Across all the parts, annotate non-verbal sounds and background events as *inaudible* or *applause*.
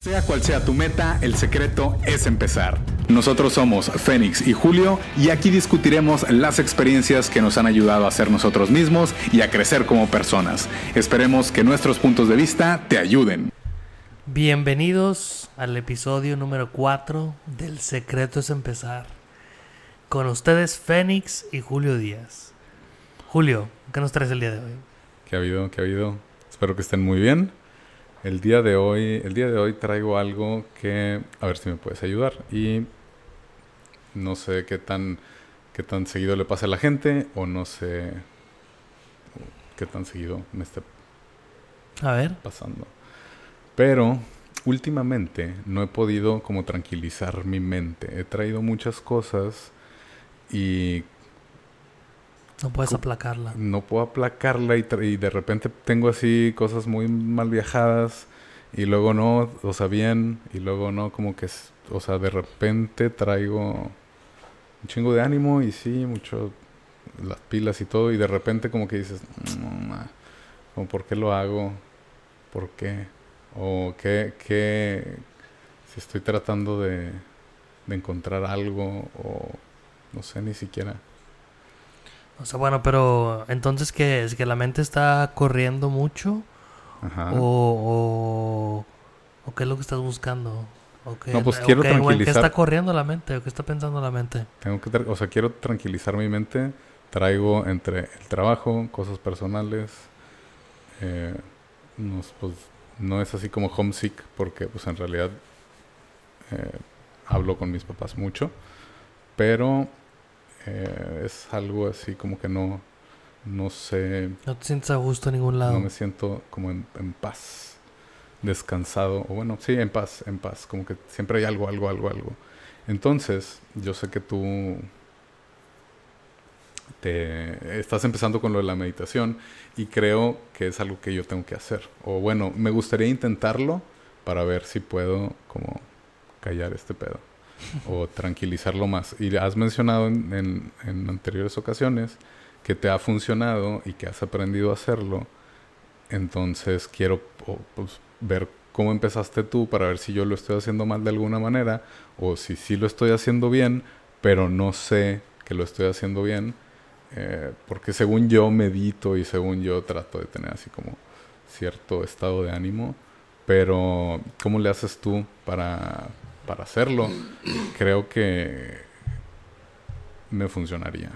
Sea cual sea tu meta, el secreto es empezar. Nosotros somos Fénix y Julio y aquí discutiremos las experiencias que nos han ayudado a ser nosotros mismos y a crecer como personas. Esperemos que nuestros puntos de vista te ayuden. Bienvenidos al episodio número 4 del Secreto es empezar. Con ustedes Fénix y Julio Díaz. Julio, ¿qué nos traes el día de hoy? ¿Qué ha habido? ¿Qué ha habido? Espero que estén muy bien. El día de hoy, el día de hoy traigo algo que a ver si me puedes ayudar y no sé qué tan qué tan seguido le pasa a la gente o no sé qué tan seguido me esté A ver. pasando. Pero últimamente no he podido como tranquilizar mi mente. He traído muchas cosas y No puedes aplacarla. no puedo aplacarla y, de repente tengo así cosas muy mal viajadas y luego no, o sea, bien, y luego no, como que, o sea, de repente traigo un chingo de ánimo y sí, mucho las pilas y todo y de repente como que dices, no, ¿por qué lo hago? ¿Por qué? O qué, qué, si estoy tratando de, de encontrar algo o no sé ni siquiera. O sea, bueno, pero entonces ¿qué es? ¿Que la mente está corriendo mucho? Ajá. O, o, o qué es lo que estás buscando? ¿O qué, No, pues o quiero en qué tranquilizar. está corriendo la mente? ¿O qué está pensando la mente? Tengo que, o sea, quiero tranquilizar mi mente. Traigo entre el trabajo, cosas personales. eh, nos, pues, no es así como homesick porque, pues, en realidad eh, hablo con mis papás mucho. Pero eh, es algo así como que no, no sé, No te sientes a gusto en ningún lado. no me siento como en, en paz, descansado, o bueno, sí, en paz, en paz, como que siempre hay algo, algo, algo, algo. Entonces, yo sé que tú te estás empezando con lo de la meditación y creo que es algo que yo tengo que hacer. O bueno, me gustaría intentarlo para ver si puedo como callar este pedo o tranquilizarlo más. Y has mencionado en, anteriores ocasiones que te ha funcionado y que has aprendido a hacerlo. Entonces quiero pues, ver cómo empezaste tú para ver si yo lo estoy haciendo mal de alguna manera o si sí lo estoy haciendo bien, pero no sé que lo estoy haciendo bien. eh, porque según yo medito y según yo trato de tener así como cierto estado de ánimo. Pero ¿cómo le haces tú para, para hacerlo? Creo que me funcionaría.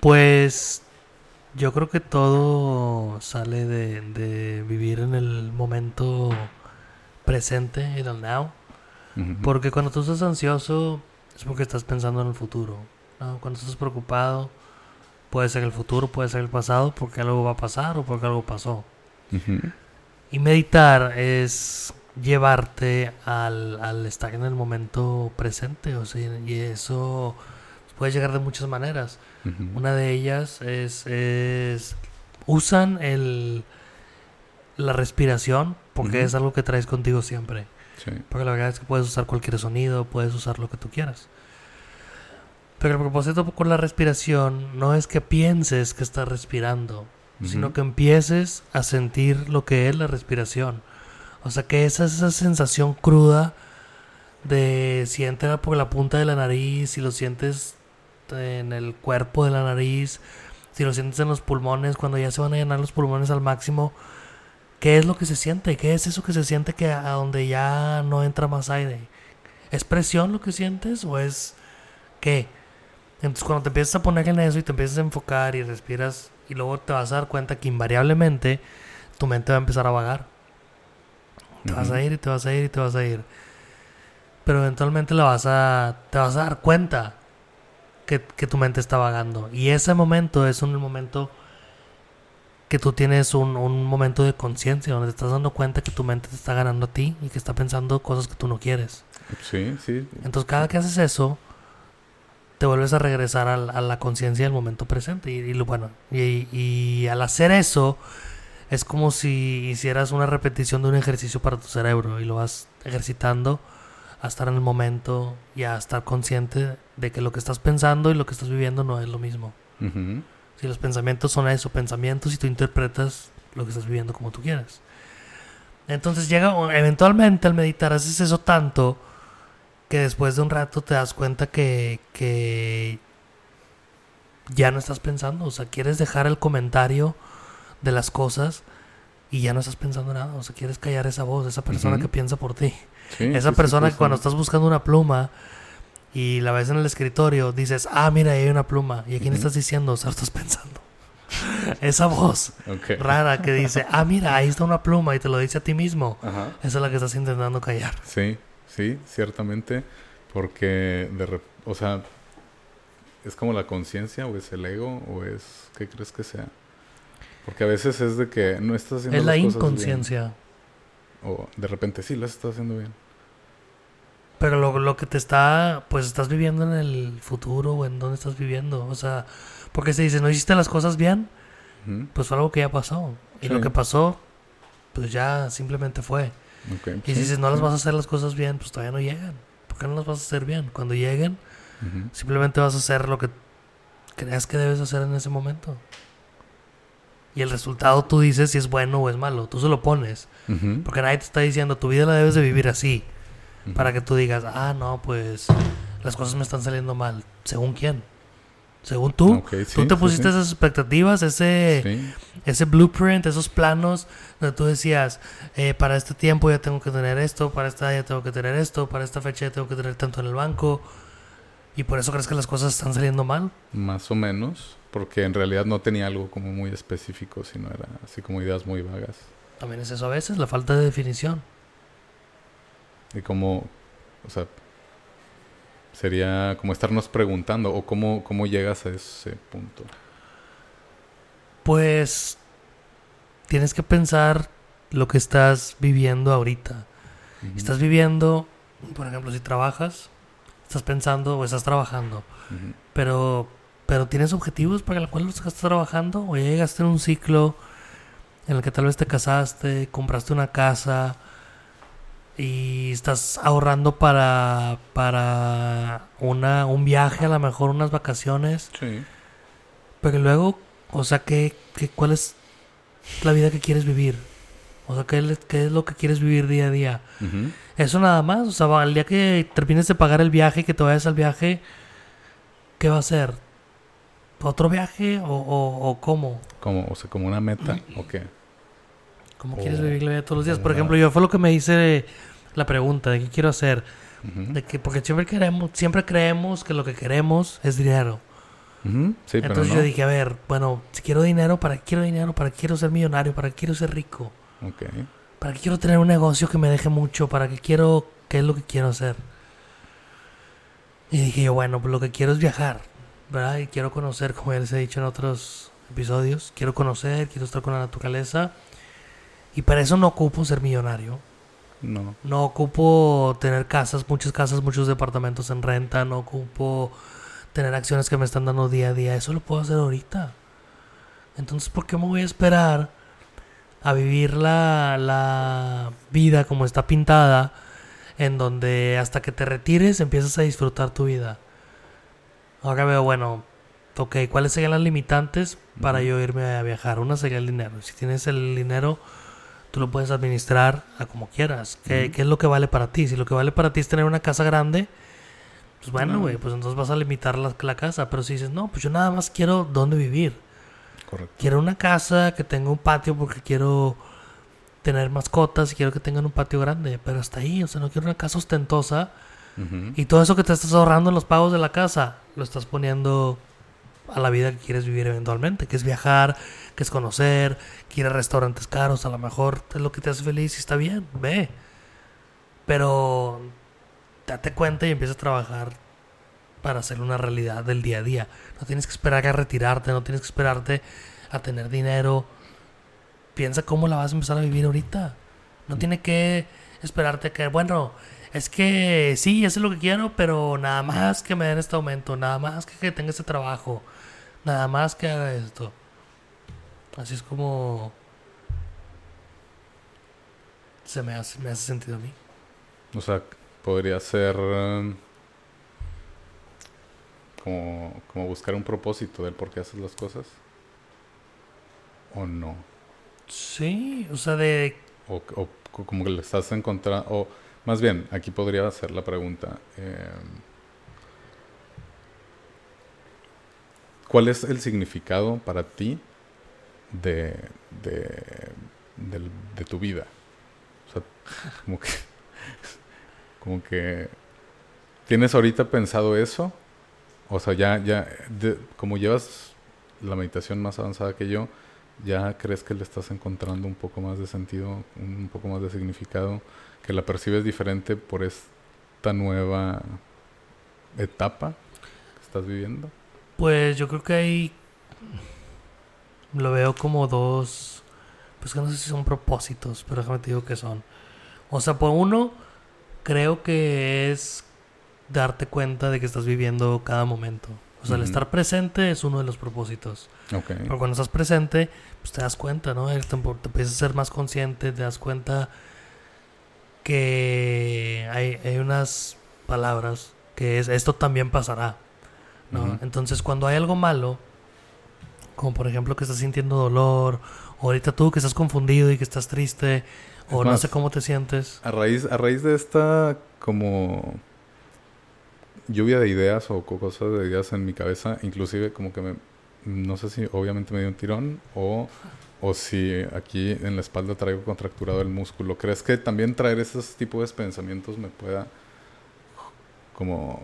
Pues yo creo que todo sale de, de vivir en el momento presente, en el now. Porque cuando tú estás ansioso es porque estás pensando en el futuro. ¿no? Cuando estás preocupado puede ser el futuro, puede ser el pasado, porque algo va a pasar o porque algo pasó. Y meditar es llevarte al, al estar en el momento presente. O sea, y eso puede llegar de muchas maneras. Una de ellas es, es usan el la respiración porque es algo que traes contigo siempre. Sí. Porque la verdad es que puedes usar cualquier sonido, puedes usar lo que tú quieras. Pero el propósito con la respiración no es que pienses que estás respirando, sino que empieces a sentir lo que es la respiración. O sea, que esa es esa sensación cruda de siéntela por la punta de la nariz, si lo sientes en el cuerpo de la nariz, si lo sientes en los pulmones, cuando ya se van a llenar los pulmones al máximo, ¿qué es lo que se siente? ¿Qué es eso que se siente que a donde ya no entra más aire? ¿Es presión lo que sientes o es qué? Entonces cuando te empiezas a poner en eso y te empiezas a enfocar y respiras y luego te vas a dar cuenta que invariablemente tu mente va a empezar a vagar. Te vas a ir y te vas a ir y te vas a ir. Pero eventualmente la vas a, te vas a dar cuenta que, que tu mente está vagando. Y ese momento es un momento que tú tienes un, un momento de conciencia donde te estás dando cuenta que tu mente te está ganando a ti y que está pensando cosas que tú no quieres. Sí, sí. Entonces cada que haces eso, te vuelves a regresar a, la conciencia del momento presente. Y, y bueno, y, y al hacer eso, es como si hicieras una repetición de un ejercicio para tu cerebro y lo vas ejercitando a estar en el momento y a estar consciente de que lo que estás pensando y lo que estás viviendo no es lo mismo. Si los pensamientos son eso, pensamientos y tú interpretas lo que estás viviendo como tú quieras. Entonces llega, eventualmente al meditar haces eso tanto que después de un rato te das cuenta que, que ya no estás pensando, o sea, quieres dejar el comentario de las cosas y ya no estás pensando nada, o sea, quieres callar esa voz, esa persona que piensa por ti. Sí, esa sí, sí, persona que cuando estás buscando una pluma y la ves en el escritorio, dices, ah, mira, ahí hay una pluma. ¿Y a quién estás diciendo? O sea, estás pensando. *laughs* esa voz rara que dice, ah, mira, ahí está una pluma y te lo dice a ti mismo. Esa es la que estás intentando callar. Sí, sí, ciertamente. Porque, de o sea, es como la conciencia o es el ego o es, ¿qué crees que sea? Porque a veces es de que no estás haciendo Es la bien. inconsciencia. O de repente sí las estás haciendo bien. Pero lo, lo que te está, pues estás viviendo en el futuro o en dónde estás viviendo. O sea, porque se dice, no hiciste las cosas bien, pues fue algo que ya pasó. Y lo que pasó, pues ya simplemente fue. Y si sí, dices, no las vas a hacer las cosas bien, pues todavía no llegan. ¿Por qué no las vas a hacer bien? Cuando lleguen, simplemente vas a hacer lo que creas que debes hacer en ese momento. Y el resultado tú dices si es bueno o es malo. Tú se lo pones. Porque nadie te está diciendo, tu vida la debes de vivir así. Para que tú digas, ah, no, pues las cosas me están saliendo mal. ¿Según quién? ¿Según tú? Sí, tú te pusiste sí. esas expectativas, ese, ese blueprint, esos planos, donde tú decías, eh, para este tiempo ya tengo que tener esto, para esta ya tengo que tener esto, para esta fecha ya tengo que tener tanto en el banco. Y por eso crees que las cosas están saliendo mal. Más o menos. Porque en realidad no tenía algo como muy específico, sino era así como ideas muy vagas. También es eso a veces, la falta de definición. Y como, o sea, sería como estarnos preguntando, o cómo, cómo llegas a ese punto. Pues tienes que pensar lo que estás viviendo ahorita. Estás viviendo, por ejemplo, si trabajas, estás pensando o estás trabajando, pero, pero tienes objetivos para los cuales estás trabajando o ya llegaste en un ciclo en el que tal vez te casaste, compraste una casa y estás ahorrando para, para una, un viaje, a lo mejor unas vacaciones, Sí. pero luego, o sea, ¿qué, qué, ¿cuál es la vida que quieres vivir? O sea, ¿qué, es- ¿qué es lo que quieres vivir día a día? Ujú. Eso nada más, o sea, el día que termines de pagar el viaje, que te vayas al viaje, ¿qué va a ser? ¿Otro viaje o, o, o cómo? Como, o sea, como una meta, ¿o qué? ¿Cómo O- quieres vivir la vida todos los días? Por ejemplo, yo fue lo que me hice la pregunta de qué quiero hacer. De que, porque siempre queremos, siempre creemos que lo que queremos es dinero. Ujú. Sí, pero Entonces no. yo dije, a ver, bueno, si quiero dinero, ¿para qué quiero dinero? ¿Para qué quiero ser millonario? ¿Para qué quiero ser rico? ¿Para qué quiero tener un negocio que me deje mucho? ¿Para qué quiero, qué es lo que quiero hacer? Y dije yo, bueno, pues lo que quiero es viajar, ¿verdad? Y quiero conocer, como ya les he dicho en otros episodios, quiero conocer, quiero estar con la naturaleza. Y para eso no ocupo ser millonario. No. No ocupo tener casas, muchas casas, muchos departamentos en renta. No ocupo tener acciones que me están dando día a día. Eso lo puedo hacer ahorita. Entonces, ¿por qué me voy a esperar a vivir la, la vida como está pintada? En donde hasta que te retires empiezas a disfrutar tu vida. Ahora veo, bueno, ok, ¿cuáles serían las limitantes para yo irme a viajar? Una sería el dinero. Si tienes el dinero, tú lo puedes administrar a como quieras. ¿Qué, es lo que vale para ti? Si lo que vale para ti es tener una casa grande, pues bueno, No. güey, pues entonces vas a limitar la, la casa. Pero si dices, no, pues yo nada más quiero dónde vivir. Correcto. Quiero una casa que tenga un patio porque quiero tener mascotas y quiero que tengan un patio grande. Pero hasta ahí, o sea, no quiero una casa ostentosa. Y todo eso que te estás ahorrando en los pagos de la casa, lo estás poniendo a la vida que quieres vivir eventualmente, que es viajar, que es conocer, que ir a restaurantes caros, a lo mejor es lo que te hace feliz y está bien, ve. Pero date cuenta y empieza a trabajar para hacer una realidad del día a día. No tienes que esperar a retirarte, no tienes que esperarte a tener dinero. Piensa cómo la vas a empezar a vivir ahorita. No tiene que esperarte que, bueno, es que sí, eso es lo que quiero, pero nada más que me den este aumento, nada más que, que tenga este trabajo, nada más que haga esto. Así es como se me hace, me hace sentido a mí. O sea, podría ser um, como, como buscar un propósito del por qué haces las cosas. ¿O no? Sí, o sea, de ¿O, o co- como que le estás encontrando, o más bien, aquí podría hacer la pregunta. eh, ¿Cuál es el significado para ti de, de, tu vida? Como que, *laughs* como que, ¿tienes ahorita pensado eso? O sea, ya, ya, como llevas la meditación más avanzada que yo, ¿ya crees que le estás encontrando un poco más de sentido, un poco más de significado, que la percibes diferente por esta nueva etapa que estás viviendo? Pues yo creo que ahí lo veo como dos, pues que no sé si son propósitos, pero déjame te digo que son. O sea, por uno, creo que es darte cuenta de que estás viviendo cada momento. O sea, el estar presente es uno de los propósitos. Ok. Pero cuando estás presente, pues te das cuenta, ¿no? Te, te empiezas a ser más consciente, te das cuenta que hay, hay unas palabras que es esto también pasará, ¿no? Entonces cuando hay algo malo, como por ejemplo que estás sintiendo dolor, o ahorita tú que estás confundido y que estás triste, o no sé cómo te sientes. A raíz, a raíz de esta como lluvia de ideas o co- cosas de ideas en mi cabeza, inclusive como que me, no sé si obviamente me dio un tirón o, o si aquí en la espalda traigo contracturado el músculo. ¿Crees que también traer esos tipos de pensamientos me pueda como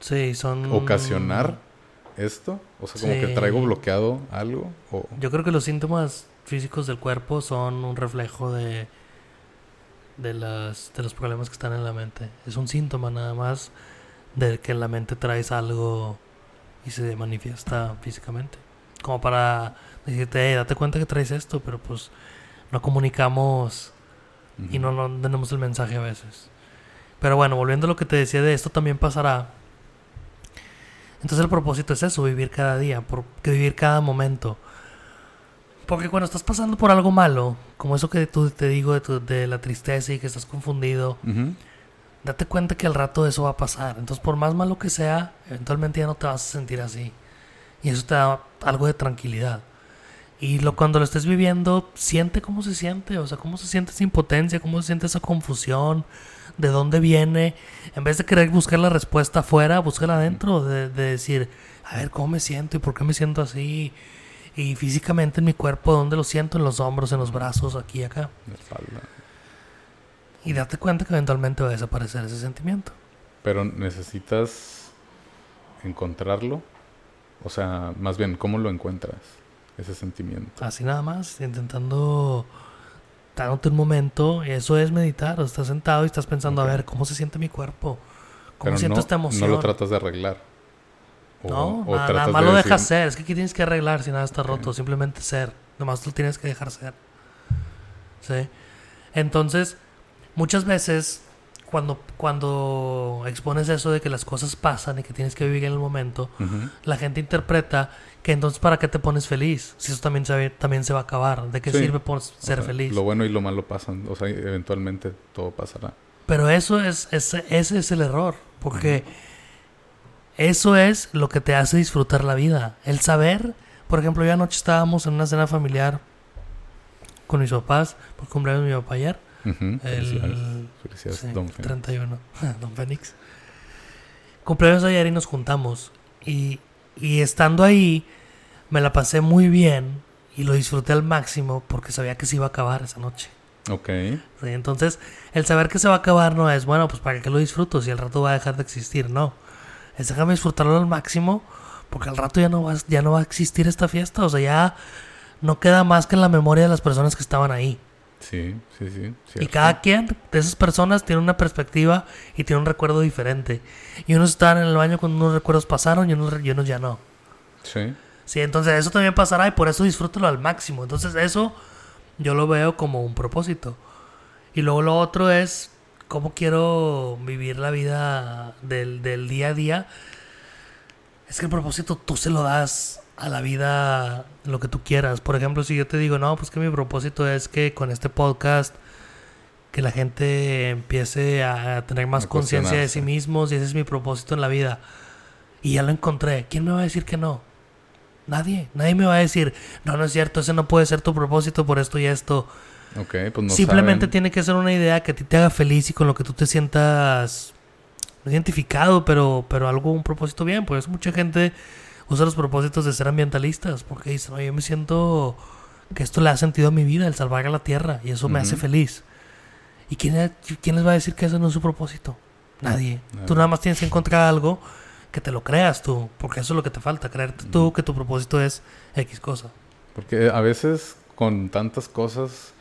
Sí, son... ocasionar esto? O sea, como que traigo bloqueado algo o... Yo creo que los síntomas físicos del cuerpo son un reflejo de, de, las, de los problemas que están en la mente. Es un síntoma nada más de que en la mente traes algo y se manifiesta físicamente. Como para decirte, "Hey, date cuenta que traes esto, pero pues no comunicamos y no, no tenemos el mensaje a veces. Pero bueno, volviendo a lo que te decía de esto también pasará. Entonces el propósito es eso, vivir cada día, por, que vivir cada momento. Porque cuando estás pasando por algo malo, como eso que tú te digo de, tu- de la tristeza y que estás confundido, date cuenta que al rato eso va a pasar. Entonces por más malo que sea, eventualmente ya no te vas a sentir así. Y eso te da algo de tranquilidad. Y lo, cuando lo estés viviendo, siente cómo se siente, o sea, cómo se siente esa impotencia, cómo se siente esa confusión, de dónde viene. En vez de querer buscar la respuesta afuera, búscala adentro, de, de decir, a ver, ¿cómo me siento y por qué me siento así? Y físicamente en mi cuerpo, ¿dónde lo siento? En los hombros, en los brazos, aquí y acá. La espalda. Y date cuenta que eventualmente va a desaparecer ese sentimiento. Pero necesitas encontrarlo. O sea, más bien, ¿cómo lo encuentras? Ese sentimiento. Así nada más, intentando dándote un momento, eso es meditar, o estás sentado y estás pensando, a ver, ¿cómo se siente mi cuerpo? ¿Cómo Pero siento no, esta emoción? no lo tratas de arreglar. O- no, o nada, nada más de lo decir- dejas ser, es que aquí tienes que arreglar si nada está roto, simplemente ser, nomás lo tienes que dejar ser. ¿Sí? Entonces, muchas veces, cuando, cuando expones eso de que las cosas pasan y que tienes que vivir en el momento, Ujú. la gente interpreta que entonces para qué te pones feliz, si eso también se, también se va a acabar, ¿de qué Sí. sirve por O ser sea, feliz? Lo bueno y lo malo pasan. O sea, eventualmente todo pasará. Pero eso es, ese, ese es el error, porque eso es lo que te hace disfrutar la vida. El saber, por ejemplo, yo anoche estábamos en una cena familiar con mis papás, por cumpleaños de mi papá ayer, Felicidades. el Felicidades, sí, Don Fénix. 31, *laughs* Don Fénix. Cumpleaños ayer y nos juntamos. Y, y estando ahí, me la pasé muy bien y lo disfruté al máximo porque sabía que se iba a acabar esa noche. Ok. Sí, entonces, el saber que se va a acabar no es, bueno, pues para qué lo disfruto si el rato va a dejar de existir, no. Es déjame disfrutarlo al máximo porque al rato ya no, va, ya no va a existir esta fiesta, o sea, ya no queda más que en la memoria de las personas que estaban ahí. Sí, sí, sí. Y cada quien de esas personas tiene una perspectiva y tiene un recuerdo diferente. Y unos estaban en el baño cuando unos recuerdos pasaron y unos, y unos ya no. Sí. Sí, entonces eso también pasará y por eso disfrútalo al máximo. Entonces eso yo lo veo como un propósito. Y luego lo otro es cómo quiero vivir la vida del, del día a día. Es que el propósito tú se lo das a la vida lo que tú quieras. Por ejemplo, si yo te digo, no, pues que mi propósito es que con este podcast que la gente empiece a tener más conciencia de sí mismos y ese es mi propósito en la vida. Y ya lo encontré. ¿Quién me va a decir que no? Nadie. Nadie me va a decir, no, no es cierto, ese no puede ser tu propósito por esto y esto. Ok, pues no Simplemente saben. tiene que ser una idea que a ti te haga feliz y con lo que tú te sientas identificado, pero, pero algo, un propósito bien. Por eso mucha gente usa los propósitos de ser ambientalistas, porque dicen, oye, yo me siento que esto le ha sentido a mi vida, el salvar a la tierra, y eso me hace feliz. ¿Y quién, quién les va a decir que ese no es su propósito? Nadie. Tú nada más tienes que encontrar algo que te lo creas tú, porque eso es lo que te falta, creerte tú que tu propósito es X cosa. Porque a veces con tantas cosas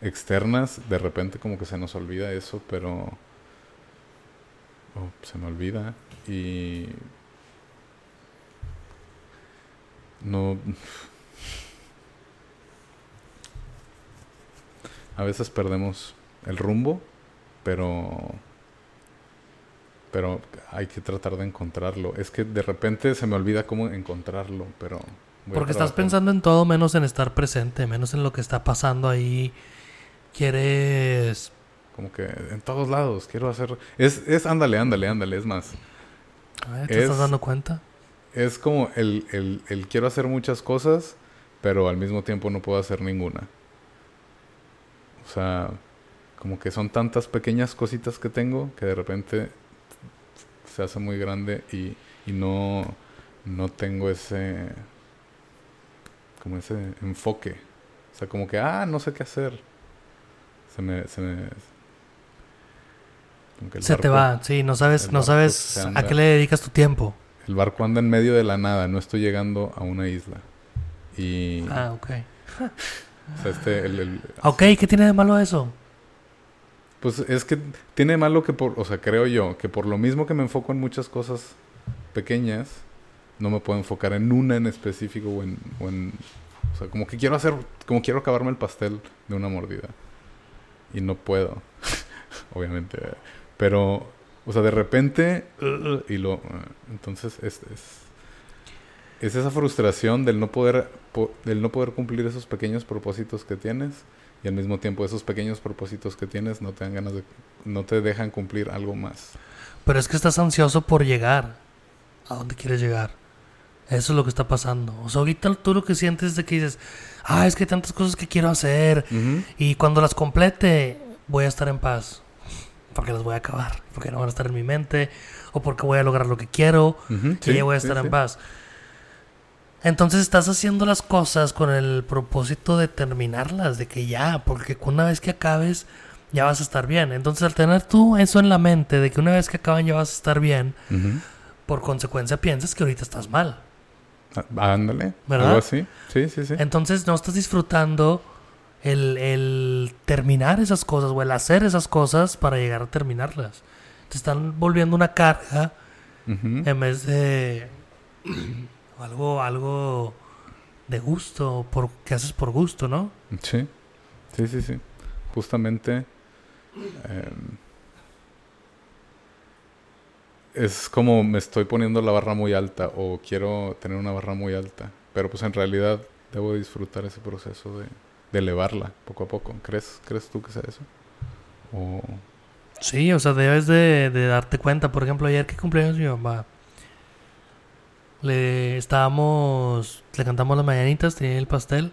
externas, de repente como que se nos olvida eso, pero... oh, se me olvida y... No... A veces perdemos el rumbo, pero... Pero hay que tratar de encontrarlo. Es que de repente se me olvida cómo encontrarlo, pero... Porque estás pensando en todo menos en estar presente, menos en lo que está pasando ahí. Quieres... Como que en todos lados quiero hacer... Es, es ándale, ándale, ándale, es más. Ay, ¿Te Es- estás dando cuenta? Es como el, el, el quiero hacer muchas cosas, pero al mismo tiempo no puedo hacer ninguna. O sea, como que son tantas pequeñas cositas que tengo que de repente se hace muy grande y, y no, no tengo ese... como ese enfoque. O sea, como que, ah, no sé qué hacer. Se me... Se, me, Se te va, sí, no sabes, no sabes a qué le dedicas tu tiempo. El barco anda en medio de la nada, no estoy llegando a una isla. Y... Ah, ok. o sea, este, el- el- Ok, ¿qué tiene de malo eso? pues es que tiene malo que por... O sea, creo yo, que por lo mismo que me enfoco en muchas cosas pequeñas, no me puedo enfocar en una en específico o en... o en- o sea, como que quiero hacer... Como quiero acabarme el pastel de una mordida. Y no puedo. *laughs* Obviamente. Pero... O sea, de repente... uh, y lo... uh, entonces es... es es esa frustración del no poder po- del no poder cumplir esos pequeños propósitos que tienes y al mismo tiempo esos pequeños propósitos que tienes no te dan ganas de no te dejan cumplir algo más. Pero es que estás ansioso por llegar. ¿A dónde quieres llegar? Eso es lo que está pasando. O sea, ahorita tú lo que sientes es de que dices, ah, es que hay tantas cosas que quiero hacer. Y cuando las complete, voy a estar en paz. Porque las voy a acabar. Porque no van a estar en mi mente. O porque voy a lograr lo que quiero. Ujú, y sí, voy a sí, estar sí. en paz. Entonces estás haciendo las cosas con el propósito de terminarlas, de que ya, porque una vez que acabes, ya vas a estar bien. Entonces al tener tú eso en la mente, de que una vez que acaban ya vas a estar bien, Ujú. por consecuencia piensas que ahorita estás mal. Ah, Ándale, ¿Verdad? algo así. Sí, sí, sí. Entonces no estás disfrutando el, el terminar esas cosas o el hacer esas cosas para llegar a terminarlas. Te están volviendo una carga en vez de *clears throat* algo, algo de gusto, por, que haces por gusto, ¿no? Sí, sí, sí, sí. Justamente em, es como me estoy poniendo la barra muy alta o quiero tener una barra muy alta, pero pues en realidad debo disfrutar ese proceso de, de elevarla poco a poco. ¿Crees, ¿Crees tú que sea eso? O... Sí, o sea, debes de, de darte cuenta. Por ejemplo, ayer que cumpleaños mi mamá, le estábamos, le cantamos las mañanitas, tenía el pastel,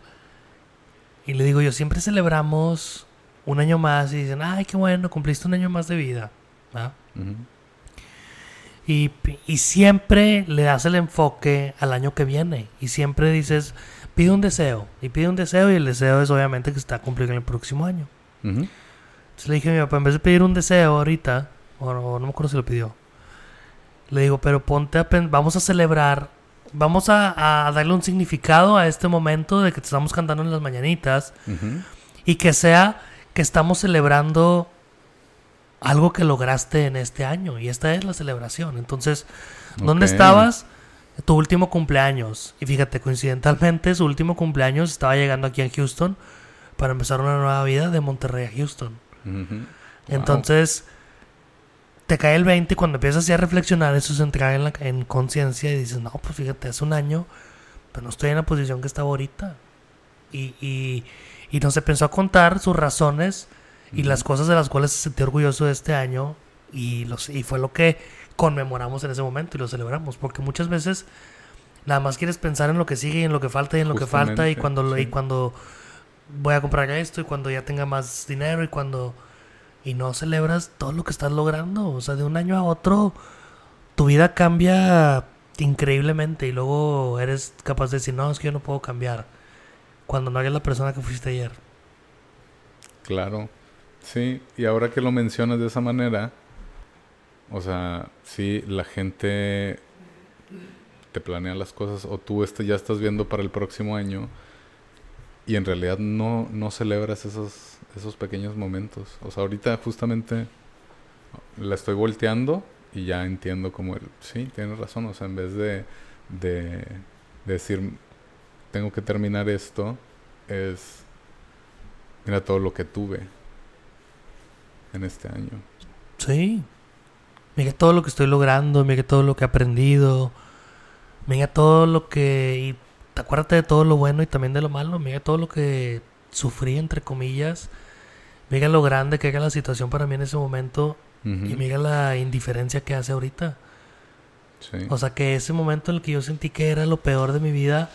y le digo yo, siempre celebramos un año más y dicen, ay, qué bueno, cumpliste un año más de vida. Y, y siempre le das el enfoque al año que viene. Y siempre dices, pide un deseo. Y pide un deseo y el deseo es obviamente que se está cumpliendo en el próximo año. Ujú. Entonces le dije a mi papá, en vez de pedir un deseo ahorita, o no, no me acuerdo si lo pidió, le digo, pero ponte a vamos a celebrar, vamos a, a darle un significado a este momento de que te estamos cantando en las mañanitas Ujú. y que sea que estamos celebrando algo que lograste en este año y esta es la celebración. Entonces, ¿dónde Ok. estabas? Tu último cumpleaños. Y fíjate, coincidentalmente, su último cumpleaños estaba llegando aquí en Houston para empezar una nueva vida de Monterrey a Houston. Entonces, te cae el 20 y cuando empiezas ya a reflexionar, eso es entrar en, la- en conciencia y dices, no, pues fíjate, hace un año, pero no estoy en la posición que estaba ahorita. Y, y, y no se pensó a contar sus razones y las cosas de las cuales se sintió orgulloso de este año y, los, y fue lo que conmemoramos en ese momento y lo celebramos. Porque muchas veces nada más quieres pensar en lo que sigue y en lo que falta y en lo que falta y cuando, lo- y cuando voy a comprar esto y cuando ya tenga más dinero y cuando... Y no celebras todo lo que estás logrando. O sea, de un año a otro, tu vida cambia increíblemente y luego eres capaz de decir, no, es que yo no puedo cambiar. Cuando no eres la persona que fuiste ayer. Claro. Sí, y ahora que lo mencionas de esa manera, o sea, sí, la gente te planea las cosas o tú este, ya estás viendo para el próximo año y en realidad no, no celebras esos, esos pequeños momentos. O sea, ahorita justamente la estoy volteando y ya entiendo como el, sí, tienes razón, o sea, en vez de, de, decir, tengo que terminar esto, es, mira todo lo que tuve en este año. Sí. Mira todo lo que estoy logrando, mira todo lo que he aprendido, mira todo lo que... Y acuérdate de todo lo bueno y también de lo malo, mira todo lo que sufrí, entre comillas, mira lo grande que era la situación para mí en ese momento y mira la indiferencia que hace ahorita. O sea que ese momento en el que yo sentí que era lo peor de mi vida,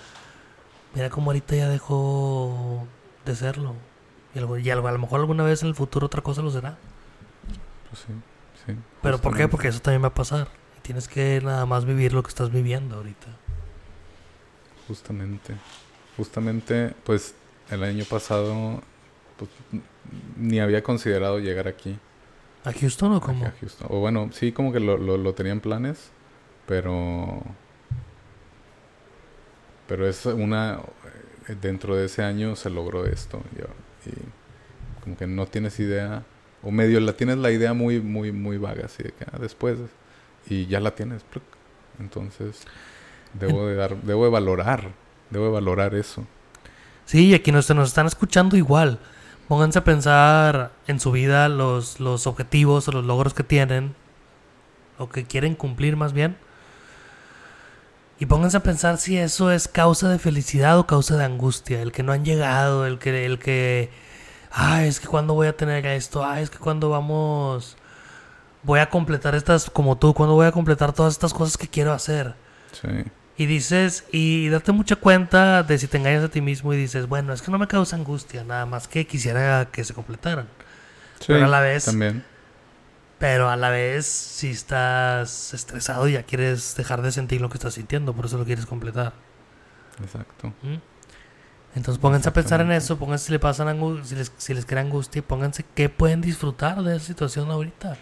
mira como ahorita ya dejó de serlo. Y, algo, y a lo mejor alguna vez en el futuro otra cosa lo será. Pues sí, sí. ¿Pero por qué? Porque eso también va a pasar. Y tienes que nada más vivir lo que estás viviendo ahorita. Justamente. Justamente, pues el año pasado pues, ni había considerado llegar aquí. ¿A Houston o cómo? A Houston. O bueno, sí, como que lo, lo, tenían planes, pero. Pero es una. Dentro de ese año se logró esto. Y, como que no tienes idea. O medio la tienes la idea muy, muy, muy vaga, así de que ah, después. Y ya la tienes. Entonces, debo de dar, debo de valorar. Debo de valorar eso. Sí, y aquí nos, nos están escuchando igual. Pónganse a pensar en su vida los, los objetivos o los logros que tienen, o que quieren cumplir más bien. Y pónganse a pensar si eso es causa de felicidad o causa de angustia. El que no han llegado, el que, el que, ay, es que cuando voy a tener esto, ay, es que cuando vamos, voy a completar estas, como tú, cuando voy a completar todas estas cosas que quiero hacer. Sí. Y dices, y date mucha cuenta de si te engañas a ti mismo y dices, bueno, es que no me causa angustia, nada más que quisiera que se completaran. Sí, pero a la vez. También. Pero a la vez, si estás estresado, ya quieres dejar de sentir lo que estás sintiendo, por eso lo quieres completar. Exacto. ¿Mm? Entonces pónganse a pensar en eso, pónganse si, le pasan si, les, si les crea angustia y pónganse qué pueden disfrutar de esa situación ahorita.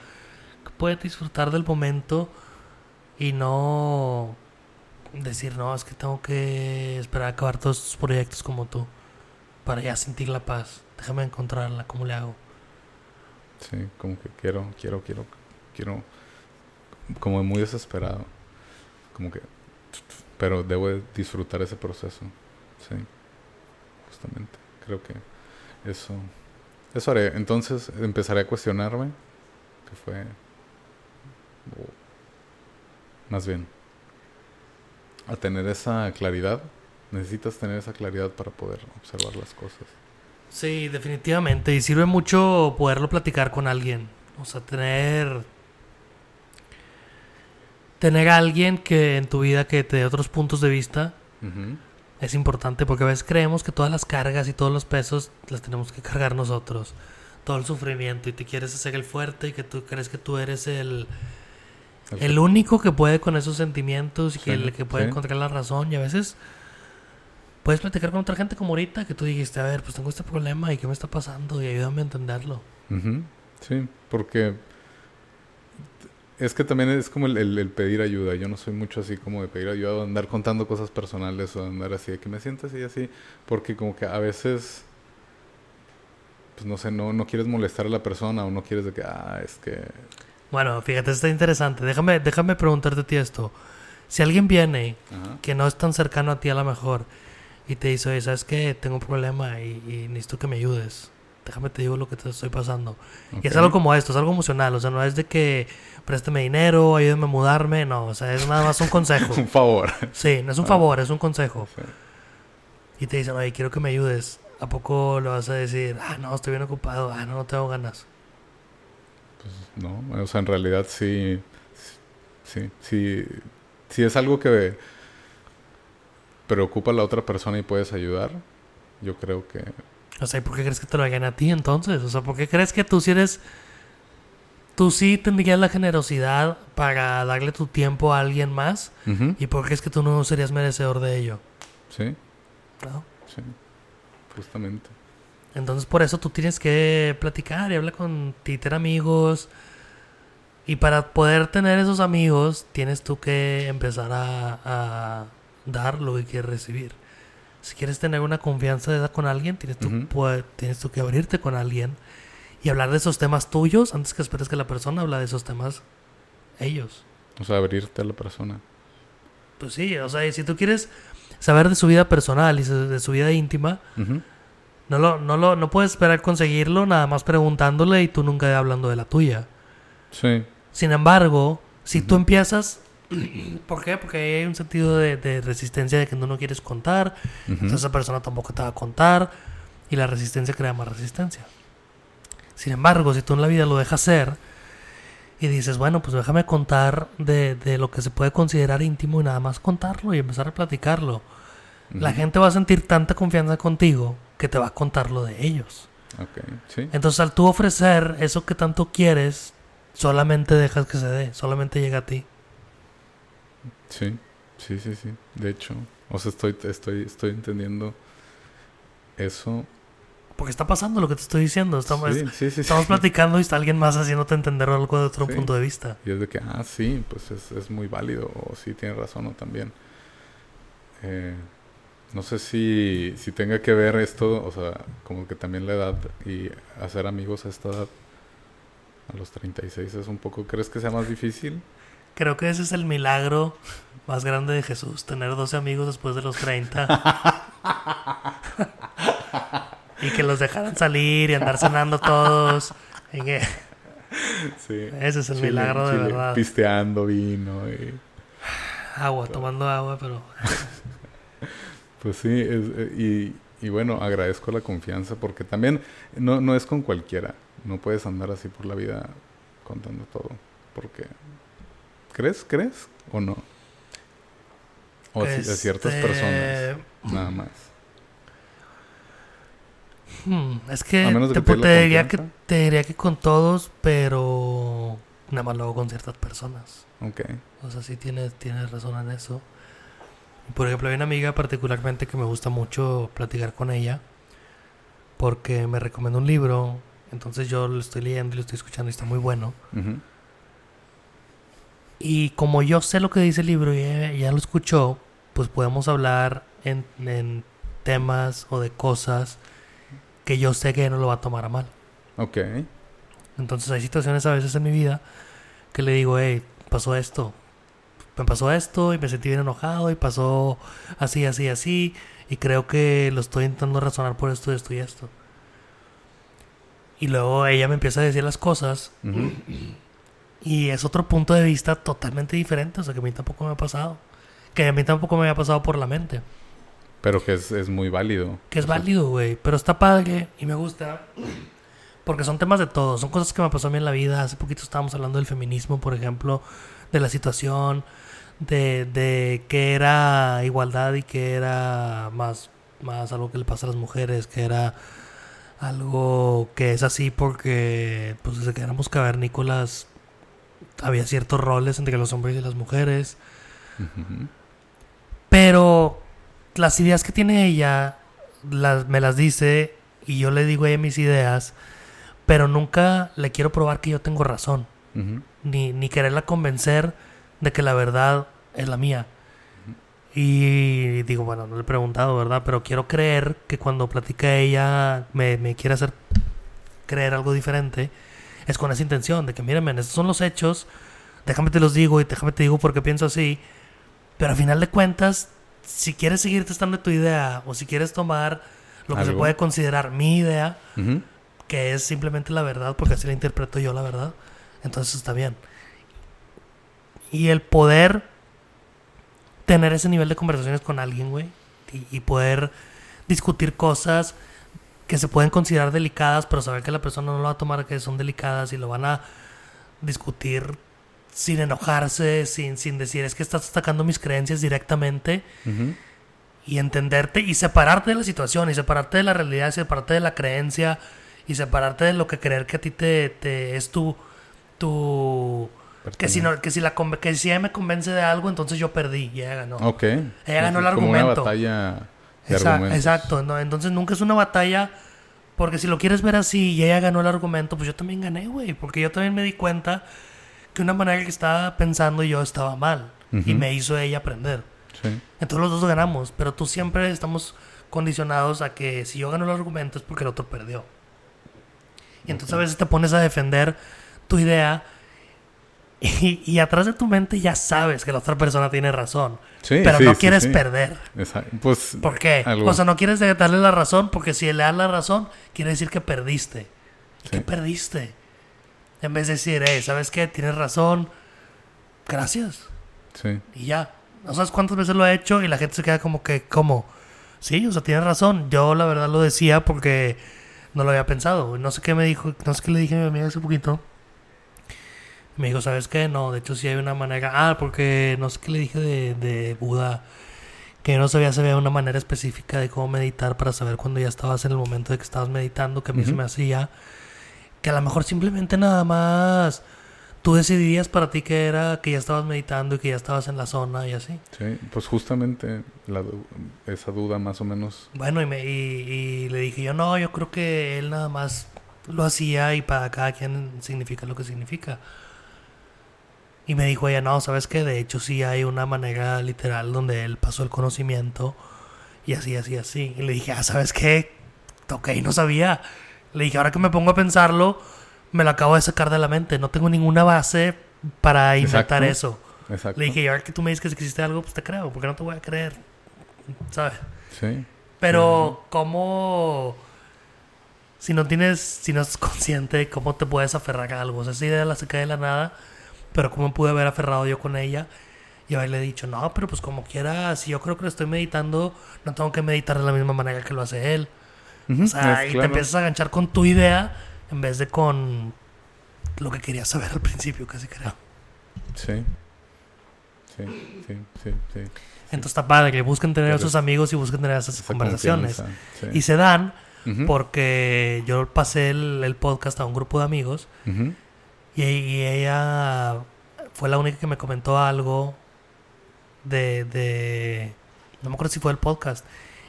¿Qué pueden disfrutar del momento y no decir, no, es que tengo que esperar a acabar todos estos proyectos como tú para ya sentir la paz. Déjame encontrarla, ¿cómo le hago? Sí, como que quiero, quiero, quiero, quiero, como muy desesperado, como que, pero debo disfrutar ese proceso, sí, creo que eso, eso haré. Entonces empezaré a cuestionarme, que fue, más bien, a tener esa claridad. Necesitas tener esa claridad para poder observar las cosas. Sí, definitivamente. Y sirve mucho poderlo platicar con alguien. O sea, tener. Tener a alguien que en tu vida que te dé otros puntos de vista es importante porque a veces creemos que todas las cargas y todos los pesos las tenemos que cargar nosotros. Todo el sufrimiento y te quieres hacer el fuerte y que tú crees que tú eres el, el único que puede con esos sentimientos y que el que puede encontrar la razón y a veces puedes platicar con otra gente como ahorita que tú dijiste, a ver, pues tengo este problema y qué me está pasando y ayúdame a entenderlo. Sí, porque es que también es como el, pedir ayuda. Yo no soy mucho así como de pedir ayuda, o andar contando cosas personales o andar así de que me siento así y así, porque como que a veces pues no sé, no, no quieres molestar a la persona o no quieres de que, ah, es que bueno, fíjate, está interesante. Déjame, déjame preguntarte a ti esto. Si alguien viene que no es tan cercano a ti a lo mejor y te dice, oye, ¿sabes qué? Tengo un problema y, necesito que me ayudes. Déjame te digo lo que te estoy pasando. Y es algo como esto, es algo emocional. O sea, no es de que préstame dinero, ayúdame a mudarme. No, o sea, es nada más un consejo. *laughs* un favor. Sí, no es un favor, es un consejo. Y te dicen, oye, quiero que me ayudes. ¿A poco lo vas a decir? Ah, no, estoy bien ocupado. Ah, no, no tengo ganas. ¿no? O sea, en realidad sí, sí, sí, sí es algo que preocupa a la otra persona y puedes ayudar, yo creo que O sea, ¿y por qué crees que te lo hagan a ti entonces? O sea, ¿por qué crees que tú sí eres... Tú sí tendrías la generosidad para darle tu tiempo a alguien más? ¿Y por qué crees que tú no serías merecedor de ello? Sí, ¿No? sí. Justamente. Entonces por eso tú tienes que platicar y hablar con ti, tener amigos. Y para poder tener esos amigos, tienes tú que empezar a, a dar lo que quieres recibir. Si quieres tener una confianza de edad con alguien, tienes tú, pue- tienes tú que abrirte con alguien y hablar de esos temas tuyos antes que esperes que la persona hable de esos temas ellos. O sea, abrirte a la persona. Pues sí, o sea, si tú quieres saber de su vida personal y de su vida íntima. No lo, no lo, no puedes esperar conseguirlo nada más preguntándole y tú nunca hablando de la tuya. Sí. Sin embargo, si tú empiezas, *clears throat* ¿por qué? Porque hay un sentido de, de resistencia de que tú no quieres contar, entonces esa persona tampoco te va a contar y la resistencia crea más resistencia. Sin embargo, si tú en la vida lo dejas ser y dices, bueno, pues déjame contar de, de lo que se puede considerar íntimo y nada más contarlo y empezar a platicarlo. La gente va a sentir tanta confianza contigo que te va a contar lo de ellos. Sí. Entonces al tú ofrecer eso que tanto quieres, solamente dejas que se dé, solamente llega a ti. Sí, sí, sí, sí. De hecho, o sea, estoy, estoy, estoy entendiendo eso. Porque está pasando lo que te estoy diciendo. Estamos, sí, sí, sí, estamos platicando y está alguien más haciéndote entender algo de otro punto de vista. Y es de que, ah, sí, pues es, es muy válido, o sí tiene razón, o también. Eh, no sé si, si tenga que ver esto, o sea, como que también la edad y hacer amigos a esta edad, a los 36, es un poco, ¿crees que sea más difícil? Creo que ese es el milagro más grande de Jesús, tener 12 amigos después de los 30. y que los dejaran salir y andar cenando todos. Y que- Sí. Ese es el Chile- milagro de chile, verdad. Pisteando vino y... Agua, tomando agua, pero... Pues sí, es- eh, y, y bueno, agradezco la confianza porque también no, no es con cualquiera. No puedes andar así por la vida contando todo. Porque, ¿crees? ¿Crees? ¿O no? O ci- a ciertas Este, personas, nada más. Hmm, es que te, que diría que te diría que con todos, pero nada más luego con ciertas personas. Ok. O sea, sí tienes, tienes razón en eso. Por ejemplo, hay una amiga particularmente que me gusta mucho platicar con ella porque me recomendó un libro, entonces yo lo estoy leyendo y lo estoy escuchando y está muy bueno. Ujú. Y como yo sé lo que dice el libro y ella ya lo escuchó, pues podemos hablar en, en temas o de cosas que yo sé que ella no lo va a tomar a mal. Ok. Entonces hay situaciones a veces en mi vida que le digo, hey, pasó esto. Me pasó esto y me sentí bien enojado y pasó así, así, así. Y creo que lo estoy intentando razonar por esto, esto y esto. Y luego ella me empieza a decir las cosas Ujú. Y es otro punto de vista totalmente diferente. O sea, que a mí tampoco me ha pasado. Que a mí tampoco me había pasado por la mente. Pero que es, es muy válido. Que es O sea, válido, güey. Pero está padre y me gusta. Porque son temas de todo. Son cosas que me pasó a mí en la vida. Hace poquito estábamos hablando del feminismo, por ejemplo. De la situación. De, de qué era igualdad y qué era más, más algo que le pasa a las mujeres. Que era algo que es así porque pues desde que éramos cavernícolas había ciertos roles entre los hombres y las mujeres. Pero las ideas que tiene ella las, me las dice y yo le digo a ella mis ideas, pero nunca le quiero probar que yo tengo razón, ni, ni quererla convencer de que la verdad es la mía. Y digo, bueno, no le he preguntado, ¿verdad? Pero quiero creer que cuando platica ella me, me quiere hacer creer algo diferente, es con esa intención de que, mírenme, estos son los hechos, déjame te los digo y déjame te digo porque pienso así, pero al final de cuentas, si quieres seguir testando tu idea o si quieres tomar lo que se puede considerar mi idea, que es simplemente la verdad, porque así la interpreto yo la verdad, entonces está bien. Y el poder tener ese nivel de conversaciones con alguien, güey, y, y poder discutir cosas que se pueden considerar delicadas, pero saber que la persona no lo va a tomar que son delicadas y lo van a discutir sin enojarse, sin, sin decir es que estás atacando mis creencias directamente y entenderte y separarte de la situación y separarte de la realidad, y separarte de la creencia y separarte de lo que creer que a ti te, te es tu tu que si no que si la que si ella me convence de algo entonces yo perdí y ella ganó. Ok. Ella ganó el Como una argumento. batalla de argumentos. exacto, no, entonces nunca es una batalla porque si lo quieres ver así y ella ganó el argumento, pues yo también gané, güey, porque yo también me di cuenta que una manera que estaba pensando yo estaba mal y Ujú. me hizo ella aprender. Sí. Entonces los dos ganamos, pero tú siempre estamos condicionados a que si yo gano el argumento es porque el otro perdió. Y entonces a veces te pones a defender tu idea y, y atrás de tu mente ya sabes que la otra persona tiene razón, Sí, pero sí, no quieres sí. perder. Esa- Pues. ¿Por qué? algo- O sea, no quieres darle la razón porque si le das la razón quiere decir que perdiste. ¿Y ¿Qué perdiste? En vez de decir, hey, ¿sabes qué? Tienes razón. Gracias. Sí. Y ya. No sabes cuántas veces lo he hecho y la gente se queda como que, ¿cómo? Sí, o sea, tienes razón. Yo la verdad lo decía porque no lo había pensado. No sé qué me dijo, no sé qué le dije a mi amiga hace poquito. Me dijo, ¿sabes qué? No, de hecho sí hay una manera. Ah, porque no sé qué le dije de, de Buda. Que no sabía si había una manera específica de cómo meditar para saber cuando ya estabas en el momento de que estabas meditando, que a mí se Ujú. me hacía. Que a lo mejor simplemente nada más tú decidías para ti que era que ya estabas meditando y que ya estabas en la zona y así. Sí. Pues justamente la esa duda más o menos. Bueno, y, me, y, y le dije yo, no, yo creo que él nada más lo hacía y para cada quien significa lo que significa. Y me dijo ella, no, ¿sabes qué? De hecho sí hay una manera literal donde él pasó el conocimiento y así, así, así. Y le dije, ah, ¿sabes qué? Ok, no sabía. Le dije, ahora que me pongo a pensarlo, me lo acabo de sacar de la mente. No tengo ninguna base para inventar Exacto. eso. Exacto. Le dije, y ahora que tú me dices que existe algo, pues te creo, porque no te voy a creer. ¿Sabes? Sí. Pero, ¿cómo.? Si no tienes. Si no estás consciente, ¿cómo te puedes aferrar a algo? O sea, esa idea la saqué de la nada. Pero, ¿cómo pude haber aferrado yo con ella? Y haberle dicho, no, pero pues como quiera, si yo creo que lo estoy meditando, no tengo que meditar de la misma manera que lo hace él. Ujú, O sea, y te claro. empiezas a enganchar con tu idea en vez de con lo que querías saber al principio, casi creo. Sí. Sí, sí, sí, sí. Entonces está padre que busquen tener a sus amigos y busquen tener esas Esa conversaciones. sí. Y se dan Ujú, porque yo pasé el, el podcast a un grupo de amigos ujú. Y, y ella fue la única que me comentó algo de, de... No me acuerdo si fue el podcast.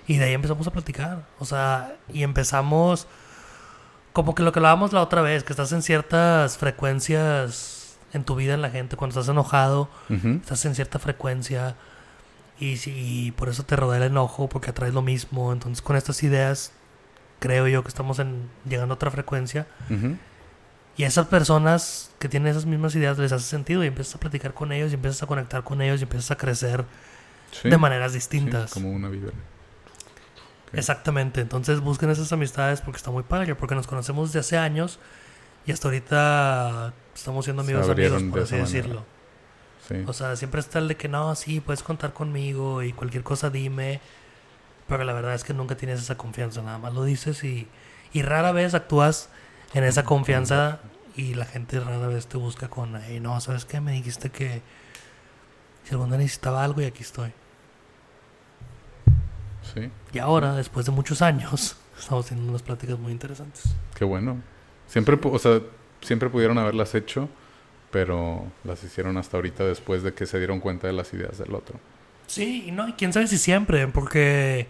Y de ahí empezamos a platicar. O sea, y empezamos como que lo que hablábamos la otra vez, que estás en ciertas frecuencias en tu vida en la gente. Cuando estás enojado, estás en cierta frecuencia y, si, y por eso te rodea el enojo, porque atraes lo mismo. Entonces con estas ideas creo yo que estamos en, llegando a otra frecuencia. Y a esas personas que tienen esas mismas ideas les hace sentido y empiezas a platicar con ellos y empiezas a conectar con ellos y empiezas a crecer Sí, de maneras sí, distintas. como una. Ok. Exactamente. Entonces busquen esas amistades porque está muy padre, porque nos conocemos desde hace años y hasta ahorita estamos siendo amigos amigos, por de así decirlo. Sí. O sea, siempre está el de que no, sí, puedes contar conmigo y cualquier cosa dime. Pero la verdad es que nunca tienes esa confianza, nada más lo dices y, y rara vez actúas en esa confianza y la gente rara vez te busca con, hey, no, ¿sabes qué? Me dijiste que si necesitaba algo y aquí estoy. sí, Y ahora, después de muchos años, *laughs* estamos teniendo unas pláticas muy interesantes. qué bueno. Siempre, o sea, siempre pudieron haberlas hecho, pero las hicieron hasta ahorita después de que se dieron cuenta de las ideas del otro. Sí, y no, y quién sabe si siempre, porque...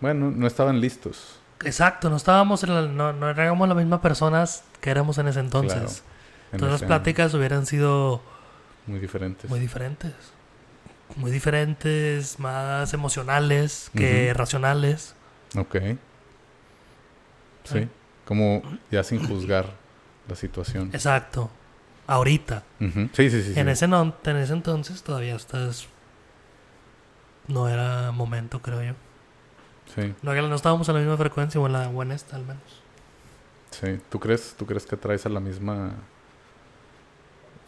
Bueno, no estaban listos. Exacto, no estábamos en la, no, no éramos las mismas personas que éramos en ese entonces. Claro, en Todas las pláticas hubieran sido Muy diferentes. muy diferentes. Muy diferentes, más emocionales que racionales. Ok. Sí. Como ya sin juzgar la situación. Exacto. Ahorita. Sí, sí. sí. En, ese no, en ese entonces todavía estás... No era momento, creo yo. Sí, No, no estábamos en la misma frecuencia o en, la, o en esta al menos. sí. ¿Tú crees, ¿Tú crees que traes a la misma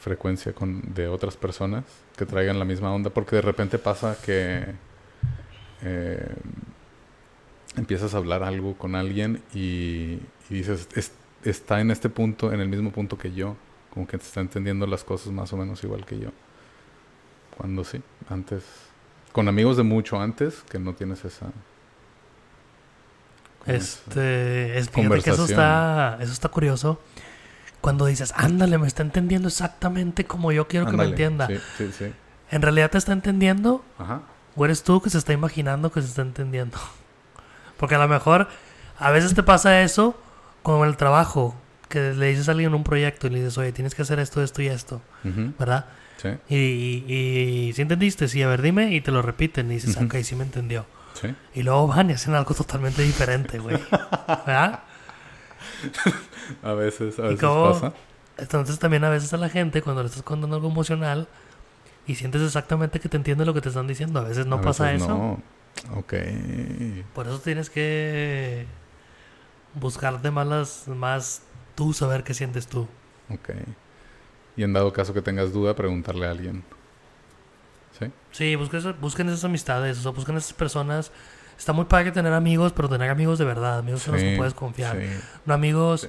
frecuencia con de otras personas que traigan la misma onda? Porque de repente pasa que eh, empiezas a hablar algo con alguien y, y dices, "Es- está en este punto, en el mismo punto que yo. Como que te está entendiendo las cosas más o menos igual que yo. Cuando sí, antes con amigos de mucho antes que no tienes esa. Este, es, fíjate que eso está, eso está curioso. Cuando dices, ándale, me está entendiendo exactamente como yo quiero que me entienda. Sí, sí, sí. En realidad te está entendiendo Ajá. o eres tú que se está imaginando que se está entendiendo. *laughs* Porque a lo mejor a veces te pasa eso como en el trabajo, que le dices a alguien un proyecto y le dices, oye, tienes que hacer esto, esto y esto, ¿verdad? Sí, Y, y, si entendiste, sí, a ver, dime, y te lo repiten y dices, Ujú. ok, sí me entendió. Sí. Y luego van y hacen algo totalmente diferente, güey. ¿Verdad? *laughs* A veces, a ¿Y veces pasa. Entonces también a veces a la gente cuando le estás contando algo emocional y sientes exactamente que te entiende lo que te están diciendo, a veces no A pasa veces eso. No. Ok. Por eso tienes que buscarte más las más tú saber qué sientes tú. Ok. Y en dado caso que tengas duda, preguntarle a alguien. ¿Sí? Sí, busquen, esas- busquen esas amistades, o sea, busquen esas personas. Está muy padre tener amigos, pero tener amigos de verdad, amigos en los que puedes confiar. sí. No amigos,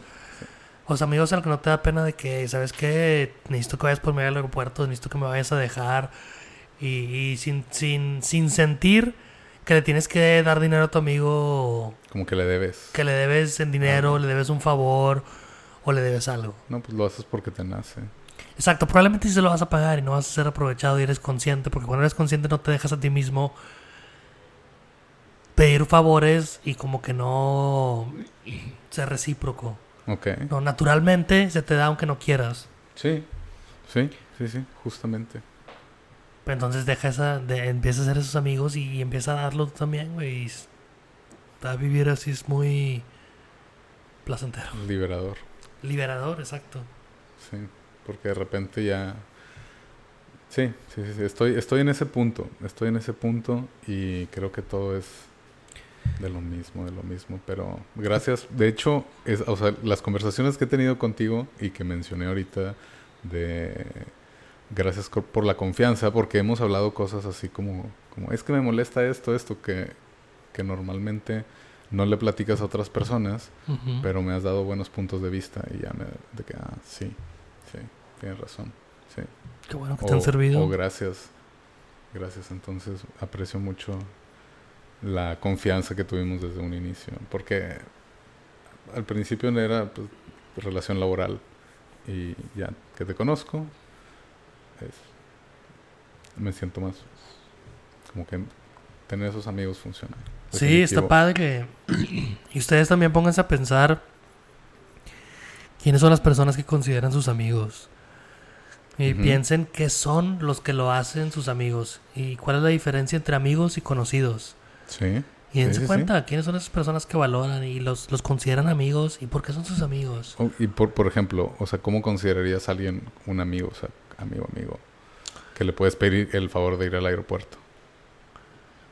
o sea, amigos a los que no te da pena de que, ¿sabes qué? Necesito que vayas por medio del aeropuerto, necesito que me vayas a dejar. Y, y sin, sin, sin sentir que le tienes que dar dinero a tu amigo, Como que le debes. que le debes en dinero, le debes un favor o le debes algo. No, pues lo haces porque te nace. Exacto, probablemente sí se lo vas a pagar y no vas a ser aprovechado y eres consciente, porque cuando eres consciente no te dejas a ti mismo pedir favores y como que no ser recíproco. Ok. No, naturalmente se te da aunque no quieras. Sí. Sí, sí, sí, justamente. Pero entonces deja esa, de, empieza a ser esos amigos y, empieza a darlo tú también, güey. A vivir así es muy placentero. Liberador. Liberador, exacto. Sí. Porque de repente ya. Sí, sí, sí, sí. Estoy, estoy en ese punto. Estoy en ese punto y creo que todo es de lo mismo, de lo mismo. Pero gracias. De hecho, es, o sea, las conversaciones que he tenido contigo y que mencioné ahorita de gracias por la confianza, porque hemos hablado cosas así como, como es que me molesta esto, esto, que, que normalmente no le platicas a otras personas, pero me has dado buenos puntos de vista y ya me, de que, ah, sí, sí, tienes razón, sí. Qué bueno que te han servido. o gracias, gracias, entonces aprecio mucho la confianza que tuvimos desde un inicio, porque al principio era pues, relación laboral y ya que te conozco, es- me siento más como que tener esos amigos funciona. Sí, está padre que... *clears throat* y ustedes también pónganse a pensar quiénes son las personas que consideran sus amigos. Y piensen qué son los que lo hacen sus amigos. Y cuál es la diferencia entre amigos y conocidos. Sí. Y dense sí, sí. cuenta quiénes son esas personas que valoran y los, los consideran amigos y por qué son sus amigos. Oh, y por, por ejemplo, o sea, ¿cómo considerarías a alguien un amigo? O sea, amigo, amigo. Que le puedes pedir el favor de ir al aeropuerto.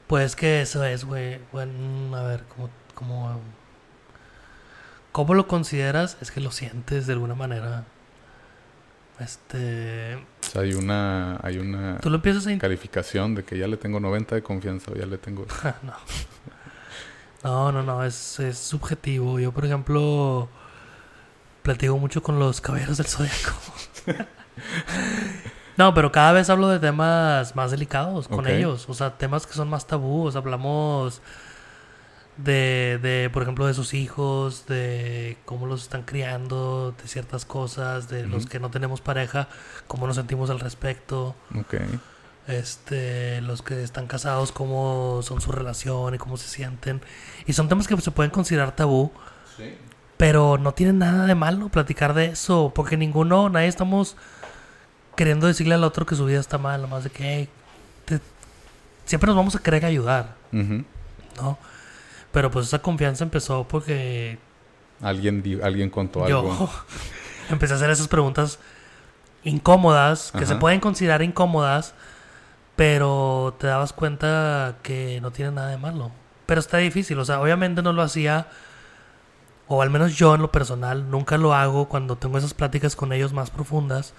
Pues que eso es, güey. Bueno, a ver, ¿cómo, cómo, ¿cómo lo consideras? Es que lo sientes de alguna manera. Este... O sea, hay una, hay una Tú lo empiezas a... in- calificación de que ya le tengo 90 de confianza o ya le tengo... *laughs* no. No, no, no, es, es subjetivo. Yo, por ejemplo, platico mucho con los caballeros del zodiaco. *laughs* no, pero cada vez hablo de temas más delicados con ellos. O sea, temas que son más tabús. Hablamos de, de, por ejemplo, de sus hijos, de cómo los están criando, de ciertas cosas, de los que no tenemos pareja, cómo nos sentimos al respecto Ok. este, los que están casados, cómo son su relación y cómo se sienten. Y son temas que se pueden considerar tabú, pero no tienen nada de malo platicar de eso, porque ninguno, nadie estamos queriendo decirle al otro que su vida está mal, nomás de que "Hey, te- siempre nos vamos a querer ayudar, Ujú. ¿no? Pero pues esa confianza empezó porque Alguien, alguien contó yo algo. *laughs* empecé a hacer esas preguntas incómodas, que se pueden considerar incómodas, pero te dabas cuenta que no tiene nada de malo. Pero está difícil, o sea, obviamente no lo hacía, o al menos yo en lo personal, nunca lo hago cuando tengo esas pláticas con ellos más profundas,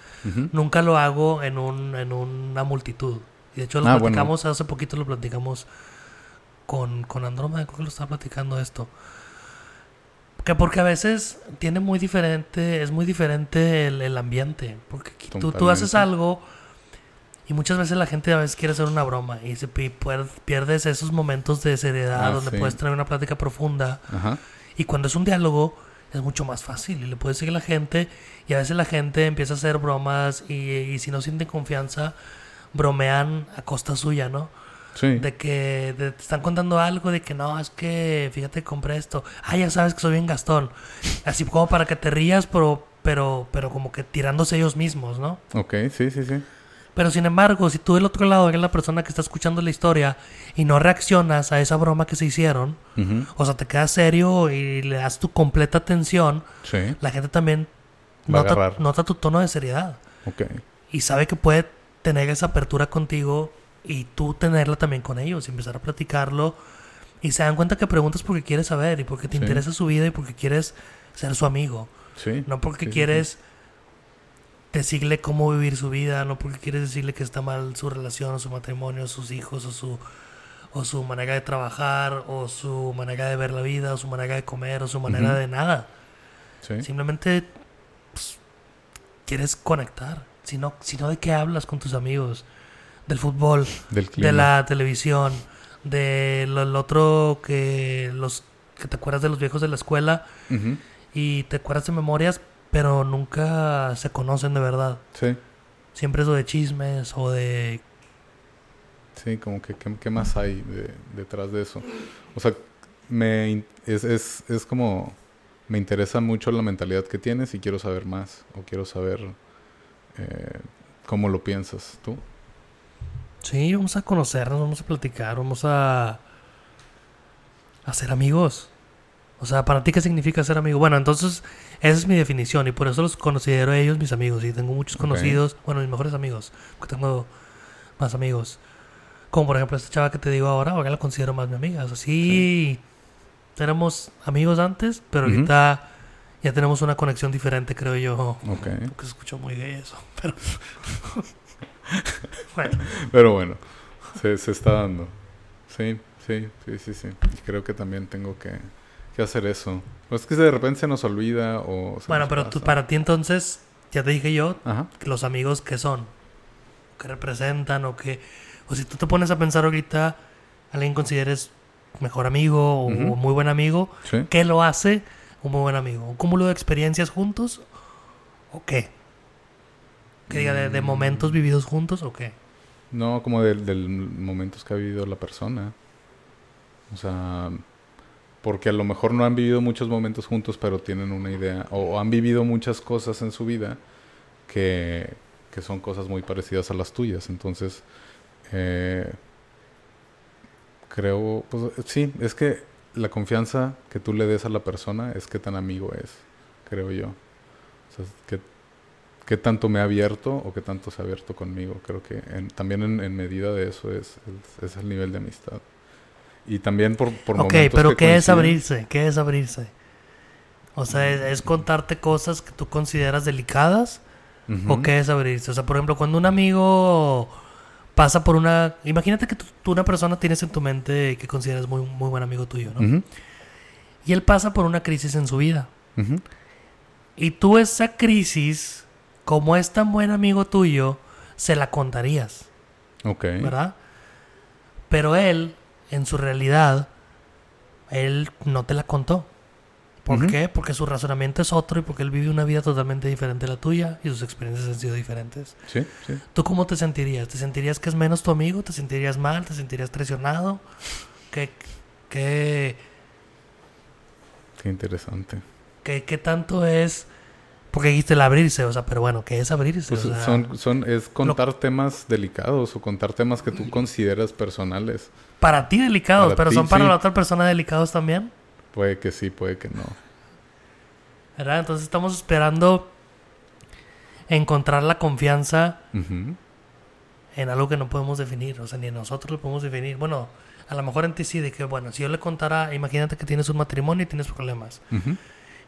nunca lo hago en, un, en una multitud. Y de hecho lo Ah, bueno. platicamos, hace poquito lo platicamos con, con Andrómeda, creo que lo estaba platicando esto. Que porque a veces tiene muy diferente, es muy diferente el, el ambiente. Porque aquí tú, tú haces algo Y muchas veces la gente a veces quiere hacer una broma y se pierdes esos momentos de seriedad Ah, donde sí. puedes tener una plática profunda. Ajá. Y cuando es un diálogo es mucho más fácil y le puedes seguir a la gente y a veces la gente empieza a hacer bromas y, y si no sienten confianza bromean a costa suya, ¿no? Sí. De que te están contando algo de que no, es que fíjate que compré esto. Ah, ya sabes que soy bien gastón. Así como para que te rías, pero, pero, pero como que tirándose ellos mismos, ¿no? Ok, sí, sí, sí. Pero sin embargo, si tú del otro lado eres la persona que está escuchando la historia y no reaccionas a esa broma que se hicieron, o sea, te quedas serio y le das tu completa atención, Sí. la gente también Va nota, nota tu tono de seriedad Ok. y sabe que puede tener esa apertura contigo y tú tenerla también con ellos y empezar a platicarlo y se dan cuenta que preguntas porque quieres saber y porque te Sí. interesa su vida y porque quieres ser su amigo, Sí. no porque Sí, quieres decirle cómo vivir su vida, no porque quieres decirle que está mal su relación o su matrimonio, o sus hijos o su o su manera de trabajar o su manera de ver la vida o su manera de comer o su manera de nada. Sí. Simplemente pues, quieres conectar. Si no, si no, ¿de qué hablas con tus amigos? Del fútbol, Del de la televisión, del el otro que los que te acuerdas de los viejos de la escuela y te acuerdas de memorias, pero nunca se conocen de verdad. Sí. Siempre es o de chismes o de... Sí, como que qué, más hay de- detrás de eso. O sea, me es, es, es como me interesa mucho la mentalidad que tienes y quiero saber más o quiero saber eh, cómo lo piensas tú. Sí, vamos a conocernos, vamos a platicar, vamos a... a ser amigos. O sea, ¿para ti qué significa ser amigo? Bueno, entonces esa es mi definición y por eso los considero a ellos mis amigos. Y tengo muchos conocidos, bueno, mis mejores amigos, porque tengo más amigos. Como por ejemplo esta chava que te digo ahora, ahora la considero más mi amiga. O sea, sí, éramos amigos antes, pero ahorita ya tenemos una conexión diferente, creo yo. Ok. Que se escuchó muy gay eso, pero... *laughs* *laughs* bueno. Pero bueno, se, se está dando. Sí, sí, sí, sí, sí. Y creo que también tengo que, que hacer eso. Pues es que de repente se nos olvida o... se Bueno, pero tú, para ti entonces, ya te dije yo, Ajá. los amigos que son, que representan o que, o si tú te pones a pensar ahorita, alguien consideres mejor amigo o muy buen amigo, Sí. ¿qué lo hace un muy buen amigo? ¿Un cúmulo de experiencias juntos o qué? Que diga, de, de momentos vividos juntos o qué? No, como del momentos que ha vivido la persona. O sea, porque a lo mejor no han vivido muchos momentos juntos, pero tienen una idea, o, han vivido muchas cosas en su vida que, que son cosas muy parecidas a las tuyas. Entonces, eh, creo, pues sí, es que la confianza que tú le des a la persona es qué tan amigo es, creo yo. O sea, que qué tanto me ha abierto o qué tanto se ha abierto conmigo. Creo que en- también en, en medida de eso es, es, es el nivel de amistad. Y también por, por Ok, momentos pero que ¿qué es coinciden. abrirse? ¿Qué es abrirse? O sea, ¿es, es contarte cosas que tú consideras delicadas? Ujú. ¿O qué es abrirse? O sea, por ejemplo, cuando un amigo pasa por una... Imagínate que tú, tú una persona tienes en tu mente que consideras muy, muy buen amigo tuyo, ¿no? Ujú, Y él pasa por una crisis en su vida. ujú. Y tú esa crisis, como es tan buen amigo tuyo, se la contarías, Ok. ¿verdad? Pero él, en su realidad, él no te la contó. ¿Por qué? Porque su razonamiento es otro y porque él vive una vida totalmente diferente a la tuya y sus experiencias han sido diferentes. Sí, sí. ¿Tú cómo te sentirías? ¿Te sentirías que es menos tu amigo? ¿Te sentirías mal? ¿Te sentirías traicionado? ¿Qué, qué, Qué interesante. qué, qué tanto es? Porque dijiste el abrirse, o sea, pero bueno, ¿qué es abrirse? Pues O sea, son, son, es contar temas delicados o contar temas que tú consideras personales. Para ti delicados, Para pero ti, son para sí. la otra persona delicados también. Puede que sí, puede que no. ¿Verdad? Entonces estamos esperando encontrar la confianza en algo que no podemos definir. O sea, ni nosotros lo podemos definir. Bueno, a lo mejor en ti sí, de que, bueno, si yo le contara, imagínate que tienes un matrimonio y tienes problemas. Ujú.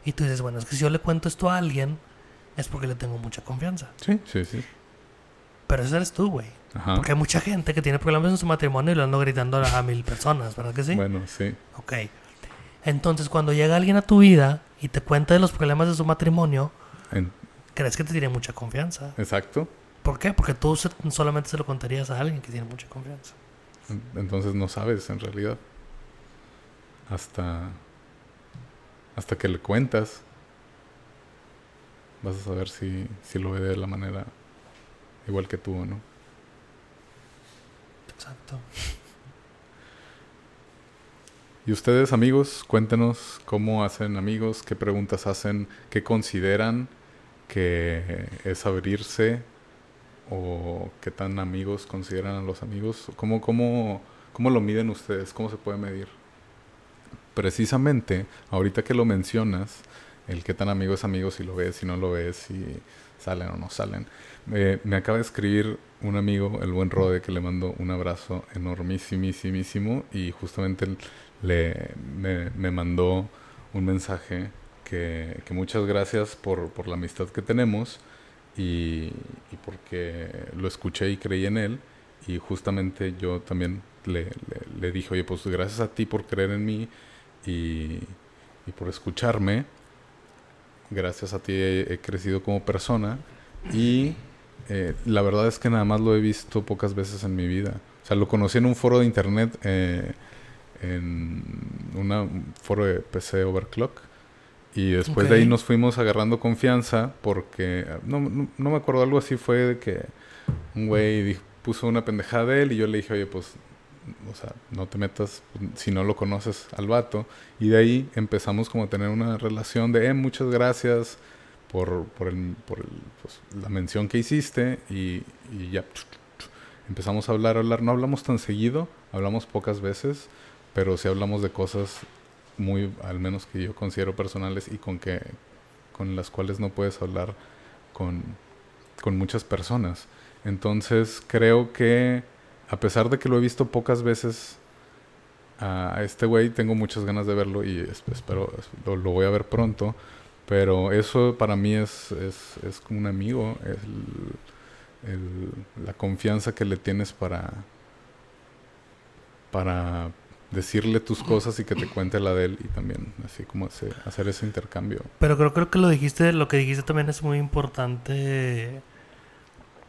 Y tú dices, bueno, es que si yo le cuento esto a alguien, es porque le tengo mucha confianza. Sí, sí, sí. Pero ese eres tú, güey. Porque hay mucha gente que tiene problemas en su matrimonio y lo ando gritando a, a mil personas, ¿verdad que sí? Bueno, sí. Ok. Entonces, cuando llega alguien a tu vida y te cuenta de los problemas de su matrimonio, En- crees que te tiene mucha confianza. exacto. ¿Por qué? Porque tú se- solamente se lo contarías a alguien que tiene mucha confianza. Entonces no sabes en realidad. Hasta. Hasta que le cuentas. Vas a saber si, si lo ve de la manera igual que tú o no. Exacto. *laughs* Y ustedes, amigos, cuéntenos cómo hacen amigos, qué preguntas hacen, qué consideran que es abrirse o qué tan amigos consideran a los amigos. ¿Cómo, cómo, cómo lo miden ustedes? ¿Cómo se puede medir? Precisamente, ahorita que lo mencionas, el qué tan amigo es amigo, si lo ves, si no lo ves, si salen o no salen. Eh, me acaba de escribir un amigo, el buen Rode, que le mando un abrazo enormísimísimo y justamente le, me, me mandó un mensaje que, que muchas gracias por, por la amistad que tenemos y, y porque lo escuché y creí en él y justamente yo también le, le, le dije, oye, pues gracias a ti por creer en mí y, y por escucharme, gracias a ti he, he crecido como persona y eh, la verdad es que nada más lo he visto pocas veces en mi vida. O sea, lo conocí en un foro de internet, eh, en una- un foro de PC Overclock. Y después de ahí nos fuimos agarrando confianza porque, no, no, no me acuerdo, algo así fue de que un güey puso una pendejada de él y yo le dije, oye, pues, o sea, no te metas si no lo conoces al vato. Y de ahí empezamos como a tener una relación de, eh, muchas gracias por, el, por el, pues, la mención que hiciste y, ya empezamos a hablar, hablar. No hablamos tan seguido, hablamos pocas veces, pero sí hablamos de cosas muy, al menos que yo considero personales y con que con las cuales no puedes hablar con, con muchas personas. Entonces creo que a pesar de que lo he visto pocas veces a este güey, tengo muchas ganas de verlo y es- espero lo, voy a ver pronto. Pero eso para mí es, es, es como un amigo, es la confianza que le tienes para, para decirle tus cosas y que te cuente la de él y también así como hacer ese intercambio. Pero creo, creo que lo dijiste, lo que dijiste también es muy importante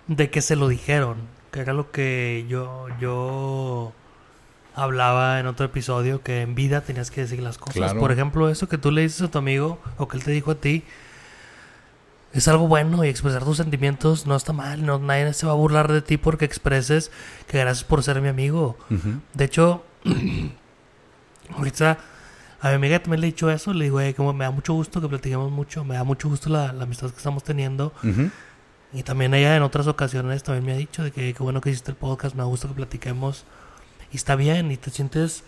de que se lo dijeron. Que era lo que yo, yo hablaba en otro episodio, que en vida tenías que decir las cosas. Claro. Por ejemplo, eso que tú le dices a tu amigo o que él te dijo a ti, es algo bueno y expresar tus sentimientos no está mal. No, nadie se va a burlar de ti porque expreses que gracias por ser mi amigo. De hecho, *clears throat* ahorita a mi amiga también le he dicho eso. Le digo, "Ey, como me da mucho gusto que platiquemos mucho. Me da mucho gusto la, la amistad que estamos teniendo. Ujú. Y también ella en otras ocasiones también me ha dicho de que qué bueno que hiciste el podcast. Me gusta que platiquemos. Y está bien. Y te sientes,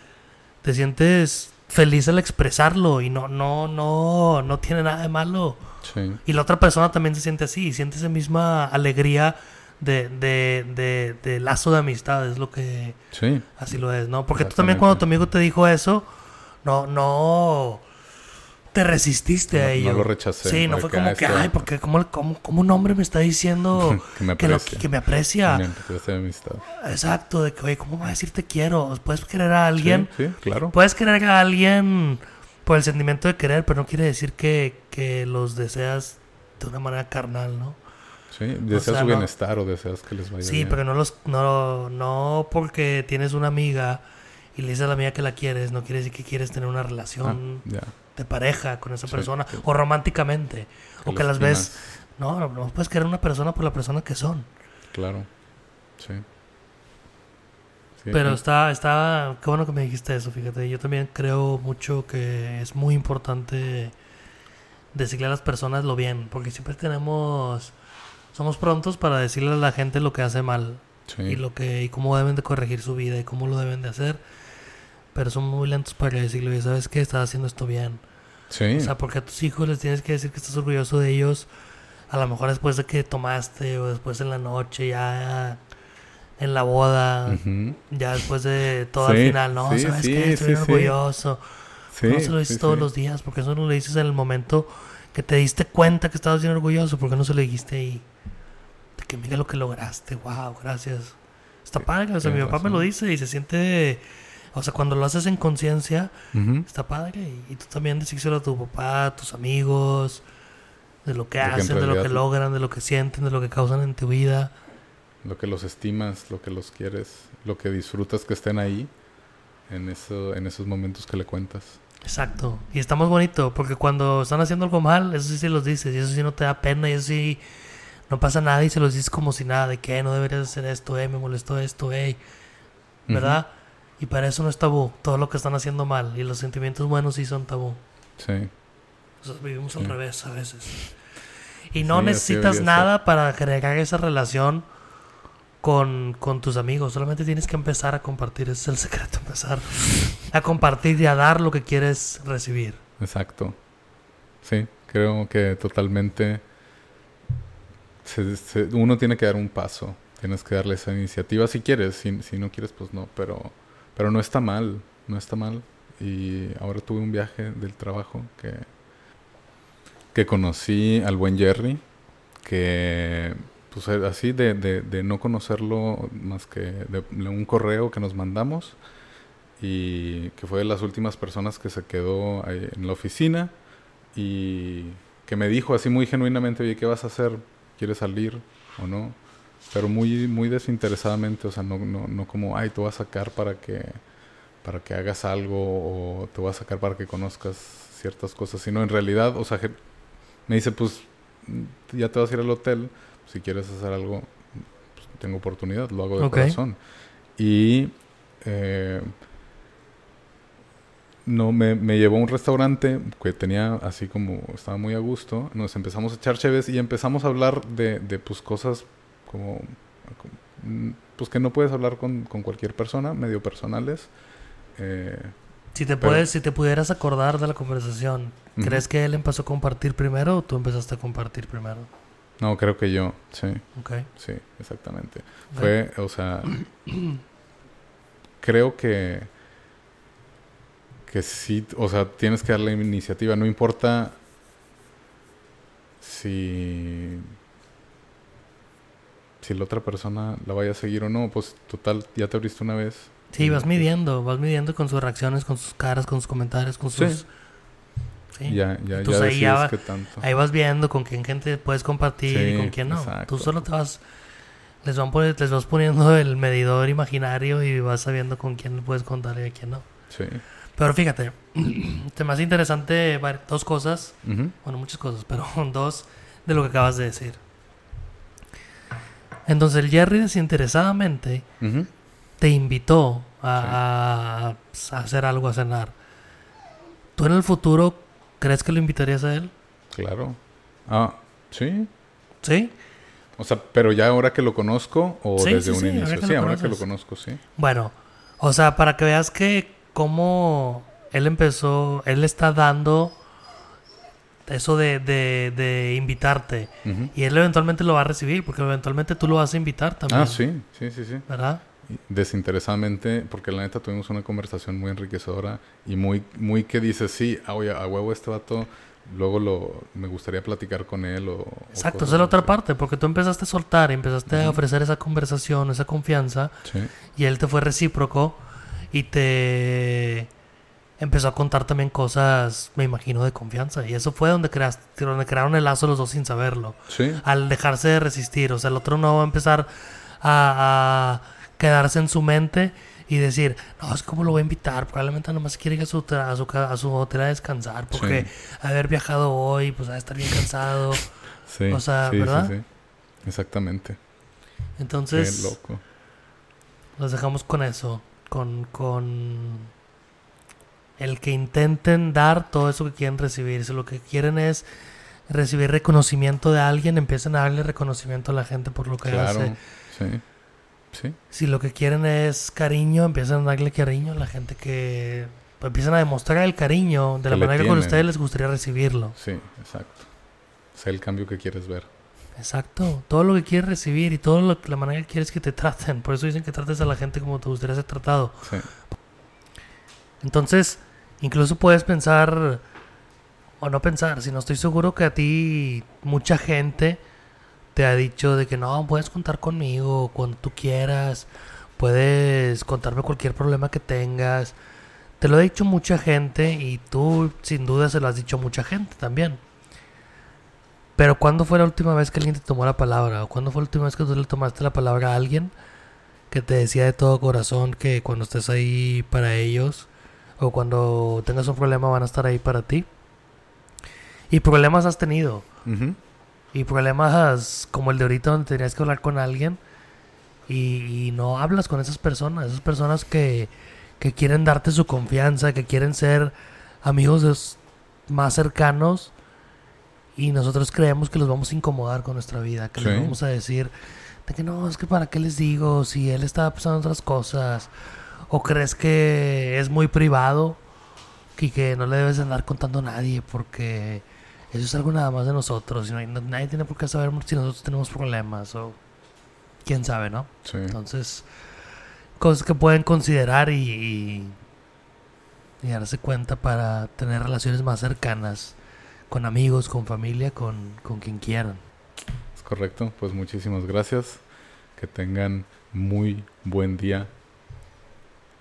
te sientes feliz al expresarlo. Y no, no, no, no tiene nada de malo. Sí. Y la otra persona también se siente así. Y siente esa misma alegría de, de, de, de lazo de amistad. Es lo que... Sí. Así lo es, ¿no? Porque tú también cuando tu amigo te dijo eso, no, no te resististe No- a no ello. lo rechacé, Sí, no fue como ah, que, esto- ay, porque como, como, como un hombre me está diciendo *laughs* que me que, lo- aprecia. que me aprecia. Que amistad. Exacto, de que, oye, ¿cómo va a decir te quiero? Puedes querer a alguien, Sí, sí, claro. puedes querer a alguien por el sentimiento de querer, pero no quiere decir que, que los deseas de una manera carnal, ¿no? Sí, deseas sea, su no- bienestar o deseas que les vaya Sí, bien. pero no los no no porque tienes una amiga y le dices a la amiga que la quieres, no quiere decir que quieres tener una Ah, relación ya. De pareja con esa Sí, persona o románticamente o que las ves, no, no, no puedes querer una persona por la persona que son. Claro. Sí. Sí, Pero sí. está está qué bueno que me dijiste eso, fíjate, yo también creo mucho que es muy importante decirle a las personas lo bien, porque siempre tenemos somos prontos para decirle a la gente lo que hace mal. Sí. y lo que y cómo deben de corregir su vida y cómo lo deben de hacer pero son muy lentos para decirle "Oye, sabes qué estás haciendo esto bien Sí. o sea porque a tus hijos les tienes que decir que estás orgulloso de ellos a lo mejor después de que tomaste o después en la noche ya en la boda Ujú. ya después de todo Sí, al final no sí, sabes sí, qué estoy orgulloso no se lo dices todos los días porque eso no lo dices en el momento que te diste cuenta que estabas bien orgulloso porque no se lo dijiste ahí de que mira lo que lograste wow gracias está padre o sea mi papá me lo razón. dice y se siente o sea cuando lo haces en conciencia está padre y, y tú también decírselo a tu papá a tus amigos de lo que hacen, de lo que logran, de lo que sienten, de lo que causan en tu vida. Lo que los estimas, lo que los quieres, lo que disfrutas que estén ahí en, eso, en esos momentos que le cuentas. Exacto. Y está muy bonito, porque cuando están haciendo algo mal, eso sí se los dices, y eso sí no te da pena, y eso sí no pasa nada, y se los dices como si nada, de que "Eh, no deberías hacer esto, eh, me molestó esto, eh, ¿verdad? Y para eso no es tabú, todo lo que están haciendo mal, y los sentimientos buenos sí son tabú. Sí. Vivimos al revés a veces. Y no Sí, necesitas nada para crear esa relación con, con tus amigos. Solamente tienes que empezar a compartir. Ese es el secreto, empezar a compartir y a dar lo que quieres recibir. Exacto. Sí, creo que totalmente se- se- uno tiene que dar un paso. Tienes que darle esa iniciativa si quieres. Si, si no quieres, pues no. Pero, pero no está mal. No está mal. Y ahora tuve un viaje del trabajo que, que conocí al buen Jerry. Que, pues eh, así de, de, no conocerlo más que de, de un correo que nos mandamos y que fue de las últimas personas que se quedó ahí en la oficina y que me dijo así muy genuinamente, oye, ¿qué vas a hacer? ¿Quieres salir o no? Pero muy, muy desinteresadamente, o sea, no, no, no como, ay, te voy a sacar para que, para que hagas algo o te voy a sacar para que conozcas ciertas cosas, sino en realidad, o sea, me dice, pues, mm, ya te vas a ir al hotel, si quieres hacer algo, pues, tengo oportunidad, lo hago de corazón. Y eh, no me, me llevó a un restaurante que tenía así como estaba muy a gusto nos empezamos a echar cheves y empezamos a hablar de, de pues cosas como, como, pues que no puedes hablar con, con cualquier persona medio personales Eh, Si te, Pero- puedes, si te pudieras acordar de la conversación. ¿crees que él empezó a compartir primero o tú empezaste a compartir primero? no creo que yo sí Ok. sí exactamente fue o sea creo que que sí o sea tienes que darle iniciativa no importa si si la otra persona la vaya a seguir o no pues total ya te abriste una vez Sí, Y, vas midiendo, vas midiendo con sus reacciones, con sus caras, con sus comentarios, con sus... Sí. Sí. ya ya Entonces ya ahí ya va- qué tanto Ahí vas viendo con quién gente puedes compartir y Sí, con quién no. exacto. Tú solo te vas... Les, van poni- les vas poniendo el medidor imaginario y vas sabiendo con quién puedes contar y a quién no. sí Pero fíjate, *clears throat* te más interesante vari- dos cosas, Ujú. bueno, muchas cosas, pero *laughs* dos de lo que acabas de decir. Entonces el Jerry desinteresadamente te invitó a, hacer algo a cenar. ¿Tú en el futuro crees que lo invitarías a él? claro ah sí ¿Sí? O sea, pero ya ahora que lo conozco o Sí, desde sí, un ahora inicio. que sí, ahora que lo conozco, sí. Bueno, o sea, para que veas que cómo él empezó, él está dando eso de, de, de invitarte. Y él eventualmente lo va a recibir, porque eventualmente tú lo vas a invitar también. Ah, sí, sí, sí, sí. ¿Verdad? Desinteresadamente, porque la neta tuvimos una conversación muy enriquecedora y muy, muy que dices, sí, a, oye, a huevo este vato, luego lo, me gustaría platicar con él o... Exacto, esa es la otra parte, porque tú empezaste a soltar empezaste a ofrecer esa conversación, esa confianza, Sí, y él te fue recíproco y te empezó a contar también cosas, me imagino, de confianza. Y eso fue donde, creaste, donde crearon el lazo los dos sin saberlo. sí, Al dejarse de resistir. O sea, el otro no va a empezar a, a quedarse en su mente y decir, no, es como lo voy a invitar. Probablemente nomás quiere ir a su, a su, a su hotel a descansar porque haber viajado hoy, pues a estar bien cansado. *laughs* sí. O sea, sí, ¿verdad? sí. Exactamente. Entonces, Qué loco. los dejamos con eso. Con, con el que intenten dar todo eso que quieren recibir. Si lo que quieren es recibir reconocimiento de alguien, empiecen a darle reconocimiento a la gente por lo que Claro, hace. sí. Sí, Si lo que quieren es cariño, empiezan a darle cariño a la gente que pues, empiezan a demostrar el cariño de la Que manera que a tienen. ustedes les gustaría recibirlo. sí, exacto. Sé el cambio que quieres ver. Exacto. Todo lo que quieres recibir y todo lo que la manera que quieres que te traten. Por eso dicen que trates a la gente como te gustaría ser tratado. Sí, Entonces, incluso puedes pensar, o no pensar, si no estoy seguro que a ti mucha gente te ha dicho de que no, puedes contar conmigo cuando tú quieras, puedes contarme cualquier problema que tengas. Te lo ha dicho mucha gente y tú sin duda se lo has dicho a mucha gente también. Pero ¿cuándo fue la última vez que alguien te tomó la palabra? ¿O cuándo fue la última vez que tú le tomaste la palabra a alguien que te decía de todo corazón que cuando estés ahí para ellos o cuando tengas un problema van a estar ahí para ti? Y problemas has tenido. Ujú. Y problemas como el de ahorita donde tenías que hablar con alguien y, y no hablas con esas personas. Esas personas que, que quieren darte su confianza, que quieren ser amigos más cercanos y nosotros creemos que los vamos a incomodar con nuestra vida, que les vamos a decir de que no, es que para qué les digo si él está pasando otras cosas o crees que es muy privado y que no le debes de andar contando a nadie porque eso es algo nada más de nosotros y no nadie tiene por qué saber si nosotros tenemos problemas o quién sabe, ¿no? Sí. Entonces, cosas que pueden considerar y, y, y darse cuenta para tener relaciones más cercanas con amigos, con familia, con, con quien quieran. Es correcto. Pues muchísimas gracias. Que tengan muy buen día.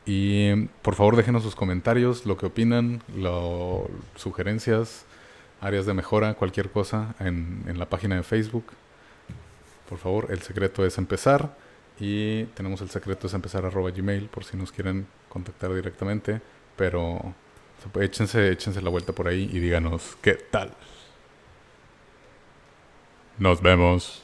Y por favor déjenos sus comentarios, lo que opinan, lo, sugerencias, áreas de mejora, cualquier cosa en, en la página de Facebook. Por favor, el secreto es empezar. Y tenemos el secreto es empezar arroba gmail por si nos quieren contactar directamente. Pero échense, échense la vuelta por ahí y díganos qué tal. Nos vemos.